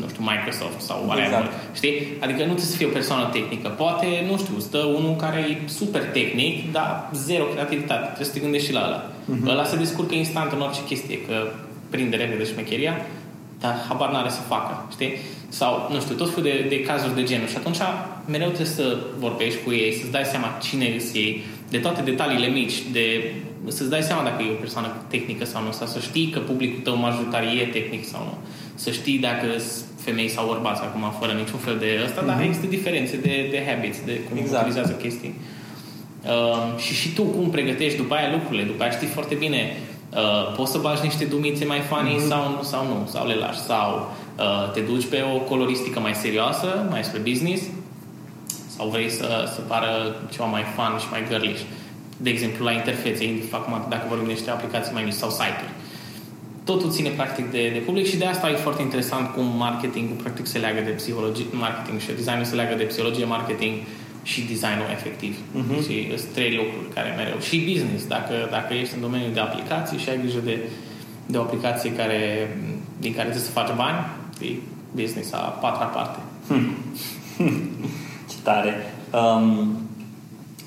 nu știu, Microsoft sau whatever, Exact. știi? Adică nu trebuie să fie o persoană tehnică. Poate, nu știu, stă unul care e super tehnic, dar zero creativitate. Trebuie să te gândești și la ăla. Mhm. Ăla se descurcă instant în orice chestie, că prinde repede șmecheria, dar habar n-are să facă, știi? Sau, nu știu, tot felul de, de cazuri de genul. Și atunci mereu trebuie să vorbești cu ei, să-ți dai seama cine sunt ei, de toate detaliile mici, de să-ți dai seama dacă e o persoană tehnică sau nu, sau să știi că publicul tău majoritar e tehnic sau nu. Să știi dacă sunt femei sau bărbați acum, fără niciun fel de ăsta, dar Mhm. există diferențe de, de habits, de cum Exact. utilizează chestii. Uh, și și tu cum pregătești după aia lucrurile, după aia știi foarte bine uh, poți să bagi niște dumițe mai funny Mhm. mm-hmm. sau, nu, sau nu, sau le lași, sau uh, te duci pe o coloristică mai serioasă, mai spre business, sau vrei să, să pară ceva mai fun și mai girlish. De exemplu, la interfețe, indiferent acum dacă vorbim de niște aplicații mai mici sau site-uri. Totul ține practic de, de public și de asta e foarte interesant cum marketingul practic se leagă de psihologie, marketing și designul se leagă de psihologie, marketing și designul efectiv. Mhm. Și sunt trei lucruri care mereu. Și business, dacă, dacă ești în domeniul de aplicații și ai grijă de, de o aplicație care din care trebuie să faci bani, e business a patra parte. Ce tare! Um,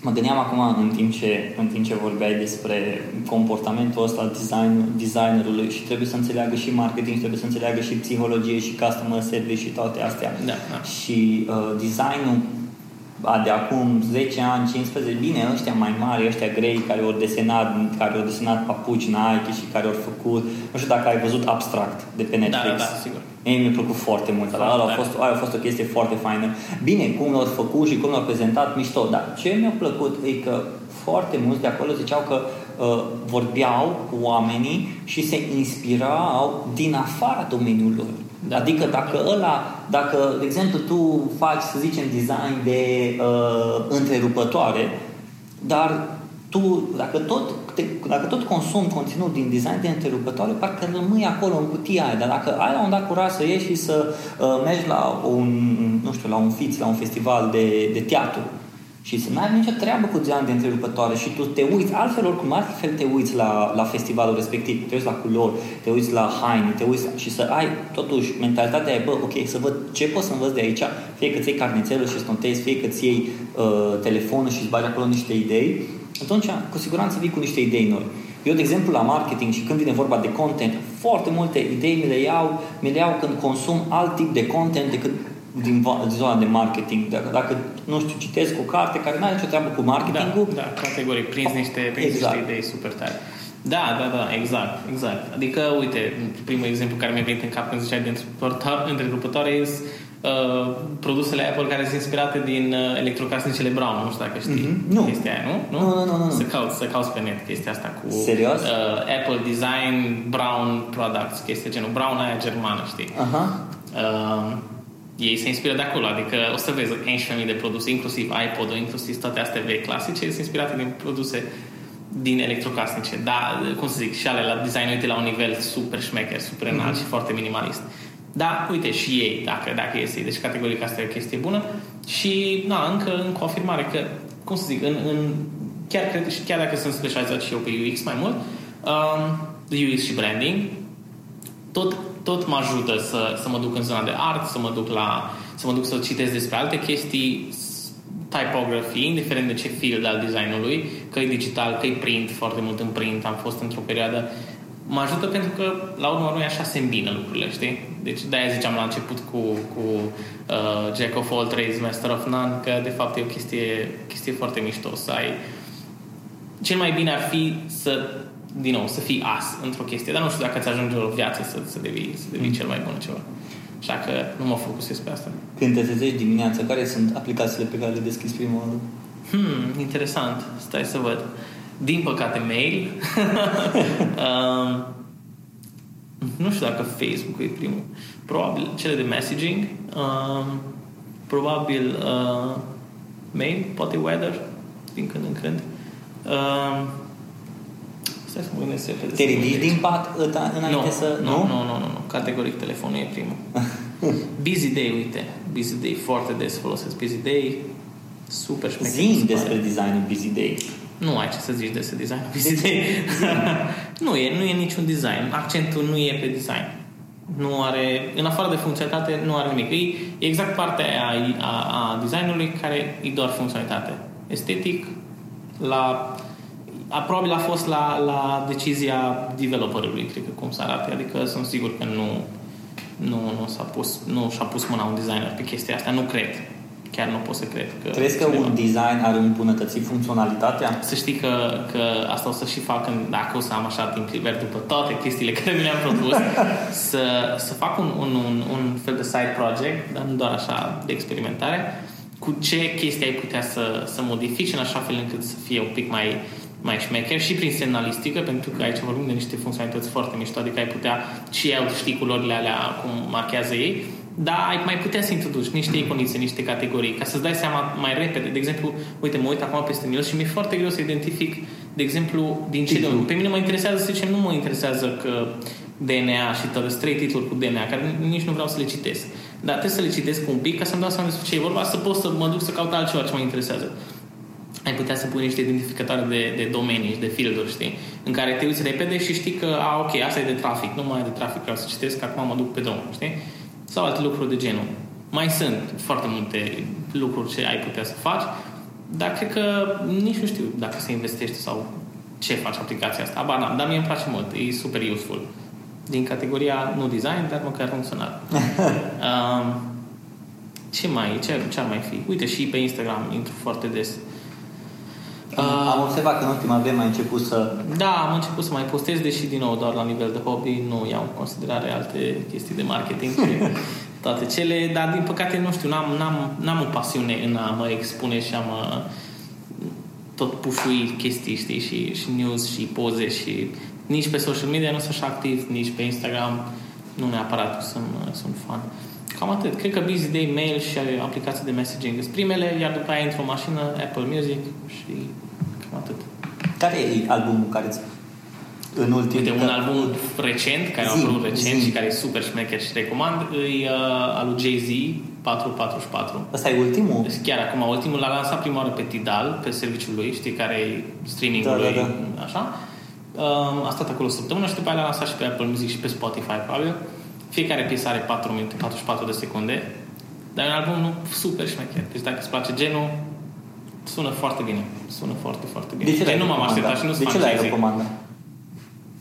mă gândeam acum în timp, ce, în timp ce vorbeai despre comportamentul ăsta al design, designerului și trebuie să înțeleagă și marketing, și trebuie să înțeleagă și psihologie și customer service și toate astea. Da, da. Și uh, designul a, de acum 10 ani, 15, bine, ăștia mai mari, ăștia grei care au desenat, care au desenat papuci Nike și care au făcut, nu știu dacă ai văzut Abstract de pe Netflix. Da, da, da, sigur. Mie mi-a plăcut foarte mult. Foarte a, a, fost, a fost o chestie foarte faină. Bine, cum l-au făcut și cum l-au prezentat, mișto. Dar ce mi-a plăcut e că foarte mulți de acolo ziceau că uh, vorbeau cu oamenii și se inspirau din afara domeniului lor. Da. Adică dacă ăla, dacă, de exemplu, tu faci, să zicem, design de uh, întrerupătoare, dar tu, dacă tot, te, dacă tot consumi conținut din design de întrerupătoare, parcă rămâi acolo în cutia aia. Dar dacă ai la un dat curaj să ieși și să uh, mergi la un, nu știu, la un fiț, la un festival de, de teatru, și să n-ai nicio treabă cu geam de întrerupătoare și tu te uiți, altfel oricum, altfel te uiți la, la festivalul respectiv, te uiți la culori, te uiți la haine, te uiți și să ai totuși mentalitatea aia, bă, ok, să văd ce pot să învăț de aici, fie că ți iei carnețelul și îți fie că ți iei uh, telefonul și îți bagi acolo niște idei, atunci cu siguranță vii cu niște idei noi. Eu, de exemplu, la marketing și când vine vorba de content, foarte multe idei mi le iau, mi le iau când consum alt tip de content decât din zona de marketing. Dacă, dacă nu știu, citesc o carte care nu are nicio treabă cu marketingul. Da, da categoric. Prins niște, prins exact. niște idei super tare. Da, da, da, exact, exact. Adică, uite, primul exemplu care mi-a venit în cap când ziceai de întrerupătoare este uh, produsele Apple care sunt inspirate din uh, electrocasnicele Brown, nu știu dacă știi mm-hmm. nu. chestia aia, nu? Nu? Nu, nu, nu, nu. Să cauți, să cauți pe net chestia asta cu Serios? Uh, Apple Design Brown Products, chestia genul Brown aia germană, știi? Aha. Uh, ei se inspiră de acolo, adică o să vezi 11.000 de produse, inclusiv iPod-ul, inclusiv toate astea vechi clasice, sunt inspirate din produse din electrocasnice, dar, cum să zic, și ale la design, uite, la un nivel super șmecher, super înalt mm-hmm. și foarte minimalist. Da, uite, și ei, dacă, dacă este. Deci, categoric, asta e o chestie bună. Și, na, încă în confirmare că, cum să zic, în, în chiar, cred, și chiar dacă sunt specializat și eu pe UX mai mult, um, UX și branding, tot tot mă ajută să, să mă duc în zona de art, să mă duc la să mă duc să citesc despre alte chestii, typography, indiferent de ce field al designului, că e digital, că e print, foarte mult în print, am fost într-o perioadă mă ajută pentru că, la urmă noi așa se îmbină lucrurile, știi? Deci de-aia ziceam la început cu, cu uh, Jack of all trades, Master of none, că de fapt e o chestie, chestie foarte mișto să ai... Cel mai bine ar fi să din nou, să fii as într-o chestie, dar nu știu dacă ți ajunge o viață să, să devii, să devii mm. cel mai bun ceva. Așa că nu mă focusez pe asta. Când te trezești dimineața, care sunt aplicațiile pe care le deschizi prima oară? Hmm, interesant. Stai să văd. Din păcate, mail. um, nu știu dacă Facebook e primul. Probabil cele de messaging. Um, probabil uh, mail, poate weather, din când în când. Um, Stai să mă gândesc repede. Te ridici din pat înainte no, să... Nu, nu, nu, nu, nu. Categoric telefonul e primul. busy Day, uite. Busy Day, foarte des folosesc Busy Day. Super șmecher. Zim despre designul Busy Day. Nu ai ce să zici despre designul Busy Day. nu e, nu e niciun design. Accentul nu e pe design. Nu are, în afară de funcționalitate, nu are nimic. E exact partea aia a, a designului care e doar funcționalitate. Estetic, la a, probabil a fost la, la decizia developerului, cred că cum să arate. Adică sunt sigur că nu, nu, nu s-a pus, nu și-a pus mâna un designer pe chestia asta. Nu cred. Chiar nu pot să cred că... Crezi că un design are îmbunătățit funcționalitatea? Să știi că, că asta o să și fac în, dacă o să am așa timp liber după toate chestiile care mi le-am propus, să, să fac un, un, un, un fel de side project, dar nu doar așa de experimentare, cu ce chestii ai putea să, să modifici în așa fel încât să fie un pic mai mai șmecher și prin semnalistică, pentru că aici vorbim de niște funcționalități foarte mișto, adică ai putea și ei știi culorile alea cum marchează ei, dar ai mai putea să introduci niște iconițe, niște categorii, ca să-ți dai seama mai repede. De exemplu, uite, mă uit acum peste mail și mi-e foarte greu să identific, de exemplu, din ce de Pe mine mă interesează, să zicem, nu mă interesează că DNA și tot trei titluri cu DNA, care nici nu vreau să le citesc. Dar trebuie să le citesc un pic ca să-mi dau seama despre ce e vorba, să pot să mă duc să caut altceva ce mă interesează. Ai putea să pui niște identificatoare de, de domenii și de fielduri, știi? În care te uiți repede și știi că, a, ok, asta e de trafic, nu mai e de trafic, vreau să citesc, acum mă duc pe drum, știi? Sau alte lucruri de genul. Mai sunt foarte multe lucruri ce ai putea să faci, dar cred că nici nu știu dacă se investește sau ce face aplicația asta. Aba n-am, dar mie îmi place mult, e super useful. Din categoria nu design, dar măcar funcțional. um, ce mai, ce, ce ar mai fi? Uite, și pe Instagram intru foarte des. Uh, am observat că în ultima vreme ai început să... Da, am început să mai postez, deși din nou doar la nivel de hobby, nu iau în considerare alte chestii de marketing și toate cele, dar din păcate, nu știu, n-am, n-am, n-am o pasiune în a mă expune și a mă tot pușui chestii, știi, și, și news și poze și nici pe social media nu sunt așa activ, nici pe Instagram nu neapărat sunt, sunt fan. Cam atât. Cred că Busy Day, mail și aplicații de messaging sunt primele, iar după aia intru o mașină, Apple Music și cam atât. Care e albumul care îți în ultimul... Uite, un album recent, care a apărut recent zi. și care e super șmecher și recomand, e uh, al lui Jay-Z, 444. Asta e ultimul? Chiar acum, ultimul l-a lansat prima oară pe Tidal, pe serviciul lui, știi, care e streaming-ul da, lui, da, da. așa. Uh, a stat acolo o săptămână și după aia l-a lansat și pe Apple Music și pe Spotify, probabil. Fiecare piesă are 4 minute, 44 de secunde, dar e un album super șmecher. Deci dacă îți place genul, sună foarte bine. Sună foarte, foarte bine. De ce deci nu m-am așteptat și nu De ce l-ai recomandat?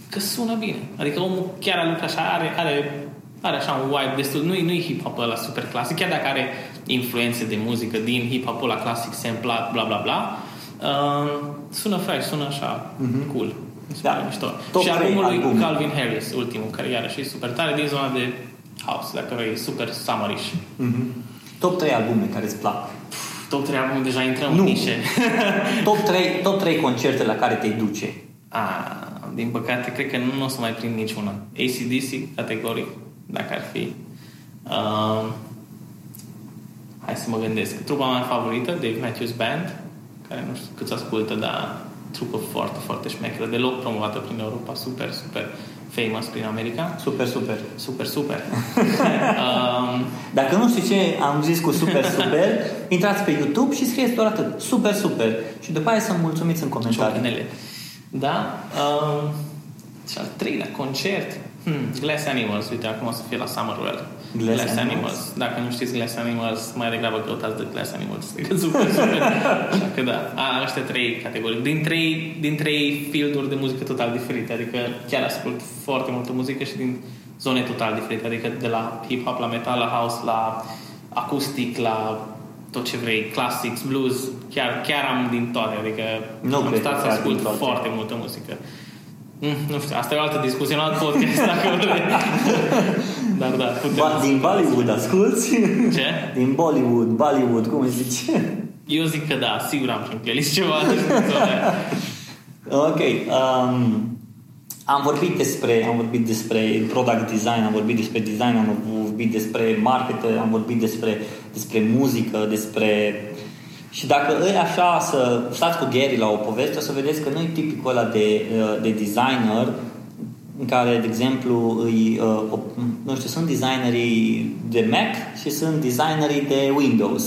Că sună bine. Adică omul chiar a lucrat așa, are, are, are așa un vibe destul. Nu-i, nu-i hip-hop ăla super clasic, chiar dacă are influențe de muzică din hip-hop ăla clasic, samplat, bla bla bla. Uh, sună fresh, sună așa, mm-hmm. cool. Da. Mișto. Top și albumul lui album. Calvin Harris, ultimul, care iarăși e super tare, din zona de house, dacă e super summerish. Mm-hmm. Top 3 albume care îți plac. Top 3 albume, deja intrăm nu. în nișe. top, 3, top 3 concerte la care te duce. Ah, din păcate, cred că nu o să mai prind niciuna. ACDC, categoric, dacă ar fi. Uh, hai să mă gândesc. Trupa mea favorită, Dave Matthews Band, care nu știu cât ascultă, dar trupă foarte, foarte șmecheră, deloc promovată prin Europa, super, super famous prin America. Super, super. Super, super. um, Dacă nu știu ce am zis cu super, super, intrați pe YouTube și scrieți doar atât. Super, super. Și după aia să mulțumiți în comentarii. Ciocanele. Da? Um, și al treilea concert. Hmm, Glass Animals, uite, acum o să fie la Summerwell. Glass, Glass Animals. Animals. Dacă nu știți Glass Animals, mai degrabă căutați de Glass Animals. Adică super, super. Așa că da, a, ăștia trei categorii. Din trei, din trei fielduri de muzică total diferite. Adică chiar ascult foarte multă muzică și din zone total diferite. Adică de la hip-hop, la metal, la house, la acustic, la tot ce vrei, classics, blues, chiar, chiar am din toate, adică nu am stat să ascult foarte multă muzică. Mm, nu știu, asta e o altă discuție, un alt podcast, dacă vrei. Dar da, putem... Ba, din Bollywood asculti? Ce? Din Bollywood, Bollywood, cum îi zice? Eu zic că da, sigur am și în playlist ceva. ok. Um, am vorbit despre, am vorbit despre product design, am vorbit despre design, am vorbit despre marketing, am vorbit despre, despre muzică, despre și dacă îi așa să stați cu Gary la o poveste, o să vedeți că nu e tipicul ăla de, de designer în care, de exemplu, îi, nu știu, sunt designerii de Mac și sunt designerii de Windows.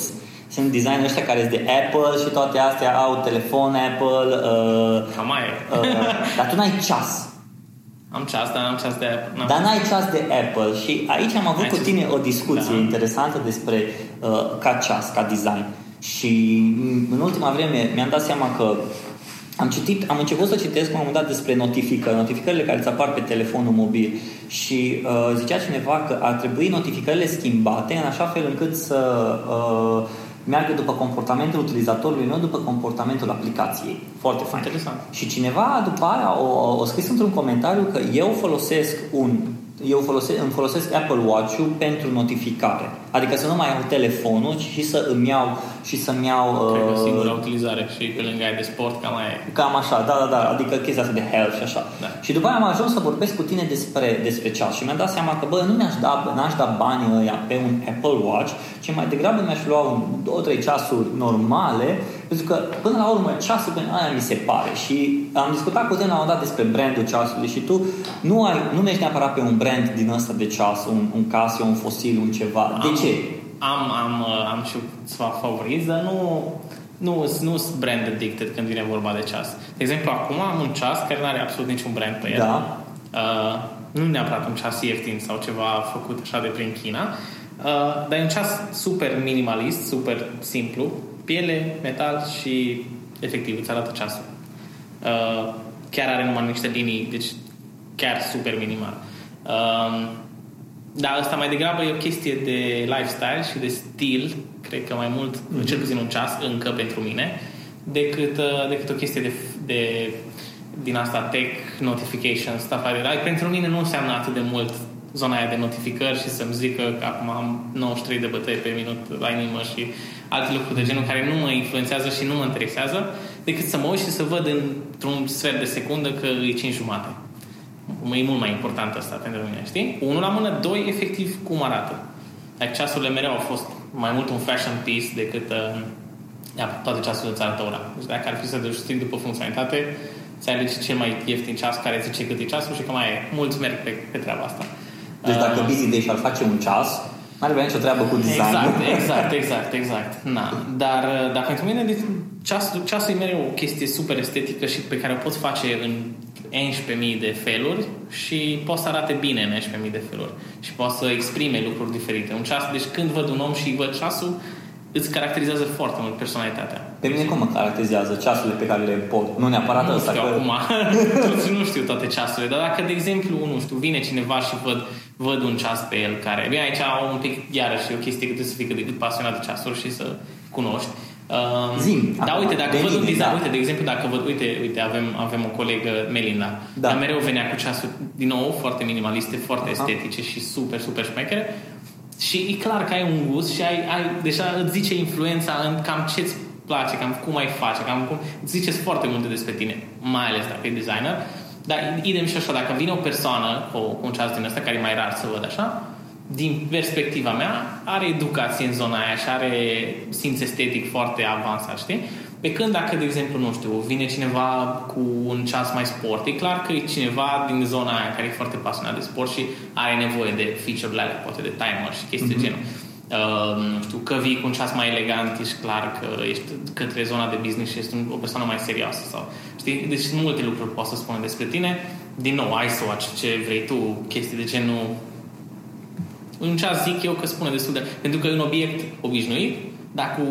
Sunt designerii ăștia care sunt de Apple și toate astea au telefon Apple. Uh, Cam aia. uh, dar tu n-ai ceas. Am ceas, dar n-am ceas de Apple. Dar n-ai ceas de Apple și aici am avut ai cu tine o discuție da. interesantă despre uh, ca ceas, ca design. Și în ultima vreme mi-am dat seama că am citit, am început să citesc la un moment dat despre notificări, notificările care îți apar pe telefonul mobil și uh, zicea cineva că ar trebui notificările schimbate în așa fel încât să uh, meargă după comportamentul utilizatorului, nu după comportamentul aplicației. Foarte fain. Interesant. Și cineva după aia o, o scris într-un comentariu că eu folosesc un eu folosesc, îmi folosesc Apple Watch-ul pentru notificare. Adică să nu mai iau telefonul, ci și să îmi iau și să-mi iau... Cred că uh, singura utilizare și pe lângă aia de sport, cam aia e. Cam așa, da, da, da, adică chestia asta de health și așa. Da. Și după aia am ajuns să vorbesc cu tine despre, despre ceas și mi-am dat seama că, bă, nu mi-aș da, n-aș da banii ăia pe un Apple Watch, ci mai degrabă mi-aș lua un, două, trei ceasuri normale, pentru că, până la urmă, ceasul pe aia mi se pare. Și am discutat cu tine la un moment dat despre brandul ceasului și tu nu, ai, nu mergi neapărat pe un brand din ăsta de ceas, un, un Casio, un Fossil, un ceva. De Am- ce? Am, am, uh, am și ceva favoriți, dar nu, nu nu sunt brand addicted când vine vorba de ceas. De exemplu, acum am un ceas care nu are absolut niciun brand pe el. Da. Uh, nu neapărat un ceas ieftin sau ceva făcut așa de prin China, uh, dar e un ceas super minimalist, super simplu, piele, metal și efectiv îți arată ceasul. Uh, chiar are numai niște linii, deci chiar super minimal. Uh, dar asta mai degrabă e o chestie de lifestyle și de stil, cred că mai mult, mm-hmm. cel puțin un ceas încă pentru mine, decât, uh, decât o chestie de, de din asta tech, notification, stuff like that. Pentru mine nu înseamnă atât de mult zona aia de notificări și să-mi zică că acum am 93 de bătăi pe minut la inimă și alte lucruri de genul care nu mă influențează și nu mă interesează, decât să mă uit și să văd într-un sfert de secundă că e 5 jumate. E mult mai important asta pentru mine, știi? Unul la mână, doi, efectiv, cum arată. Like, ceasurile mereu au fost mai mult un fashion piece decât uh, ia, toate ceasurile îți arată ora. Deci dacă ar fi să duci strict după funcționalitate, ți alege cel mai ieftin ceas care zice cât e ceasul și că mai e. Mulți merg pe, pe treaba asta. Deci dacă Uh, Busy Day și-ar face un ceas, n-ar avea nicio treabă cu design. Exact, exact, exact, exact. Na. Dar, dar pentru mine deci, ceasul, ceasul e mereu o chestie super estetică și pe care o poți face în 11.000 de feluri și poți să arate bine în 11.000 de feluri și poți să exprime lucruri diferite. Un ceas, deci când văd un om și văd ceasul, îți caracterizează foarte mult personalitatea. Pe mine cum mă caracterizează ceasurile pe care le pot? Nu neapărat Nu ăsta. știu că... acum, toți nu știu toate ceasurile, dar dacă, de exemplu, nu știu, vine cineva și văd, văd un ceas pe el care, bine, aici au un pic, iarăși, e o chestie că trebuie să fii cât de cât pasionat de ceasuri și să cunoști. Um, Zim, da, acum, uite, dacă de văd un mine, design, da. uite, de exemplu, dacă văd, uite, uite avem, avem o colegă, Melinda, Da. dar mereu venea cu ceasuri, din nou, foarte minimaliste, foarte Aha. estetice și super, super șmechere. Și e clar că ai un gust și ai, ai deja îți zice influența în cam ce-ți place, cam cum ai face, cam cum... Îți ziceți foarte multe despre tine, mai ales dacă e designer. Dar idem și așa, dacă vine o persoană cu, cu un ceas din ăsta, care e mai rar să văd așa, din perspectiva mea, are educație în zona aia și are simț estetic foarte avansat, știi? Pe când dacă, de exemplu, nu știu, vine cineva cu un ceas mai sport, e clar că e cineva din zona aia care e foarte pasionat de sport și are nevoie de feature-urile alea, poate de timer și chestii mm-hmm. de genul. Uh, nu știu, că vii cu un ceas mai elegant, ești clar că ești către zona de business și ești un- o persoană mai serioasă. Sau, știi? Deci sunt multe lucruri pot să spun despre tine. Din nou, ai să watch ce vrei tu, chestii de genul un ceas zic eu că spune destul de... Pentru că e un obiect obișnuit, dar cu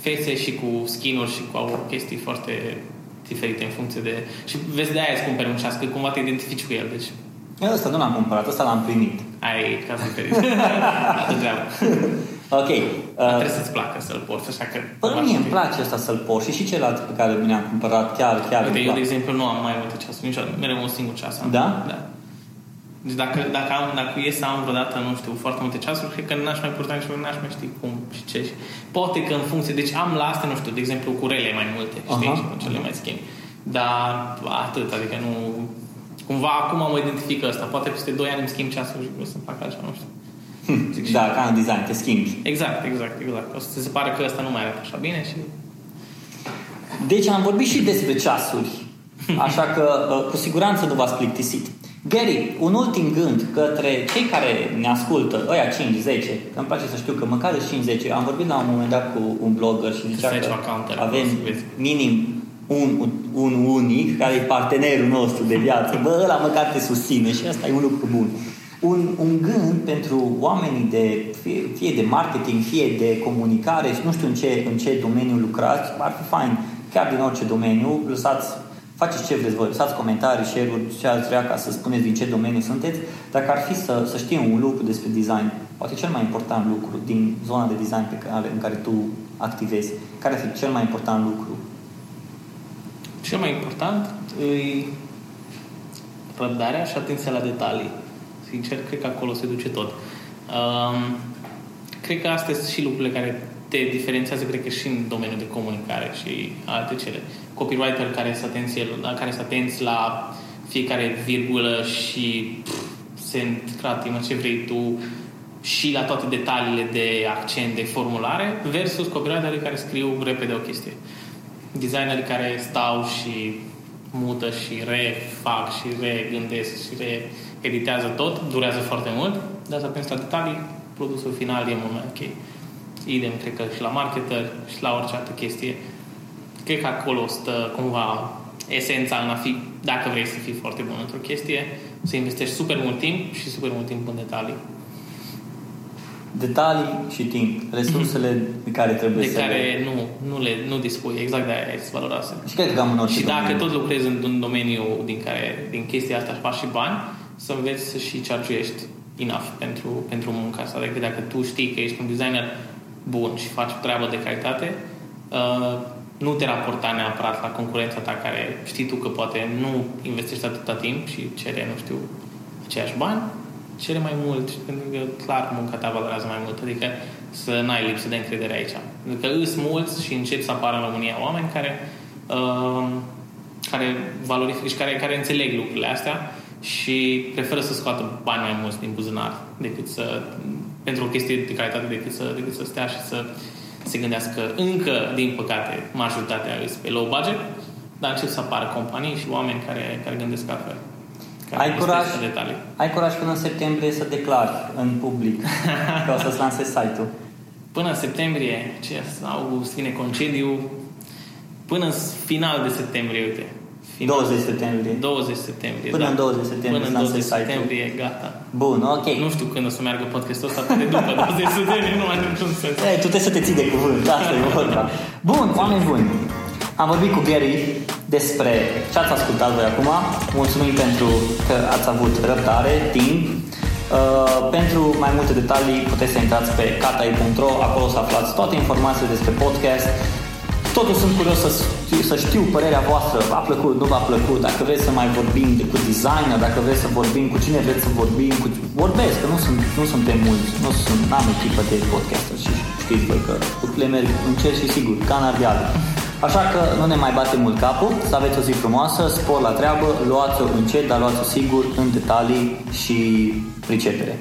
fețe și cu skin-uri și cu chestii foarte diferite în funcție de... Și vezi, de aia îți cumperi un ceas, că cumva te identifici cu el, deci Ăsta nu l-am cumpărat, ăsta l-am primit. ai caz diferit. Altă treabă. Ok. Dar Uh, trebuie să-ți placă să-l porți, așa că... Păi mie îmi place asta să-l porți și și celălalt pe care mi le-am cumpărat chiar, chiar Uite, îmi eu, de plac. exemplu, nu am mai multe ceasuri, niciodată, mereu un singur ceas am. Da? Da. Deci dacă, dacă, am, dacă e să am vreodată, nu știu, foarte multe ceasuri, cred că n-aș mai purta nici n-aș mai ști cum și ce. Și poate că în funcție, deci am la asta, nu știu, de exemplu, cu rele mai multe, știi, Aha. și cu cele mai schimb. Dar atât, adică nu... Cumva acum mă identific ăsta, poate peste 2 ani îmi schimb ceasul și vreau să fac altceva, nu știu. Zic și- Da, ca în design, te schimbi. Exact, exact, exact. O să ți se pare că ăsta nu mai arată așa bine și... Deci am vorbit și despre ceasuri, așa că uh, cu siguranță nu v-ați plictisit. Gary, un ultim gând către cei care ne ascultă, ăia 5-10, că îmi place să știu că măcar de 5-10, am vorbit la un moment dat cu un blogger și zicea Să faci că o counter, avem să vezi. minim un, un, un unic care e partenerul nostru de viață. Bă, ăla măcar te susține și asta e un lucru bun. Un, un gând pentru oamenii de, fie, fie de marketing, fie de comunicare, și nu știu în ce, în ce domeniu lucrați, ar fi fain, chiar din orice domeniu, lăsați, faceți ce vreți voi, lăsați comentarii, share-uri, ce ați vrea ca să spuneți din ce domeniu sunteți, dacă ar fi să, să știm un lucru despre design, poate cel mai important lucru din zona de design pe care, în care tu activezi, care ar fi cel mai important lucru? Cel mai important e răbdarea și atenția la detalii. Sincer, cred că acolo se duce tot. Um, cred că astea sunt și lucrurile care te diferențiază, cred că și în domeniul de comunicare și alte cele. Copywriter care sunt atenți, la, care sunt atenți la fiecare virgulă și pf, se cratimă ce vrei tu și la toate detaliile de accent, de formulare, versus copywriterii care scriu repede o chestie. Designerii care stau și mută și refac și regândesc și reeditează tot, durează foarte mult, dar să atenți la detalii, produsul final e mult mai ok. Idem, cred că și la marketer și la orice altă chestie. Cred că acolo stă cumva esența în a fi, dacă vrei să fii foarte bun într-o chestie, să investești super mult timp și super mult timp în detalii. Detalii și timp, resursele de care trebuie De să care le... nu, nu, le, nu dispui, exact de aia este valoroasă. Și cred că am în orice Și dacă domeniu. tot lucrezi într-un domeniu din care, din chestia asta faci și bani, să înveți să și charge-ești enough pentru, pentru munca asta. Adică dacă tu știi că ești un designer bun și faci treabă de calitate, uh, nu te raporta neapărat la concurența ta care știi tu că poate nu investești atâta timp și cere, nu știu, aceiași bani, cere mai mult, pentru că clar munca ta valorează mai mult. Adică să n-ai lipsă de încredere aici. Pentru că îs mulți și încep să apară în România oameni care uh, care valorifică și care, care înțeleg lucrurile astea și preferă să scoată bani mai mulți din buzunar decât să, pentru o chestie de calitate decât să, decât să stea și să se gândească încă, din păcate, majoritatea îs pe low budget, dar încep să apară companii și oameni care, care gândesc altfel. Care Ai investesc curaj, în detalii. ai curaj până în septembrie să declari în public că o să-ți lansezi site-ul. Până în septembrie, ce august vine concediu, până în final de septembrie, uite. Final 20 septembrie. 20 septembrie, Până da. în 20 septembrie Până în să 20 lansezi site-ul. septembrie, gata. Bun, ok. Nu știu când o să meargă podcastul ăsta, poate după 20 septembrie, nu are niciun sens. Ei, tu trebuie să te ții de cuvânt, asta e vorba. Bun, oameni buni. Am vorbit cu Gary despre ce ați ascultat voi acum. Mulțumim pentru că ați avut răbdare, timp. Uh, pentru mai multe detalii puteți să intrați pe katai.ro, acolo să aflați toate informațiile despre podcast. Totul sunt curios să, știu- să știu părerea voastră, v-a plăcut, nu v-a plăcut, dacă vreți să mai vorbim de, cu designer, dacă vreți să vorbim cu cine vreți să vorbim, cu, vorbesc, că nu, sunt, nu suntem mulți, nu sunt, n-am echipă de podcaster și știți voi că lucrurile merg încet și sigur, ca în ardeală. Așa că nu ne mai bate mult capul, să aveți o zi frumoasă, spor la treabă, luați-o încet, dar luați-o sigur, în detalii și pricepere.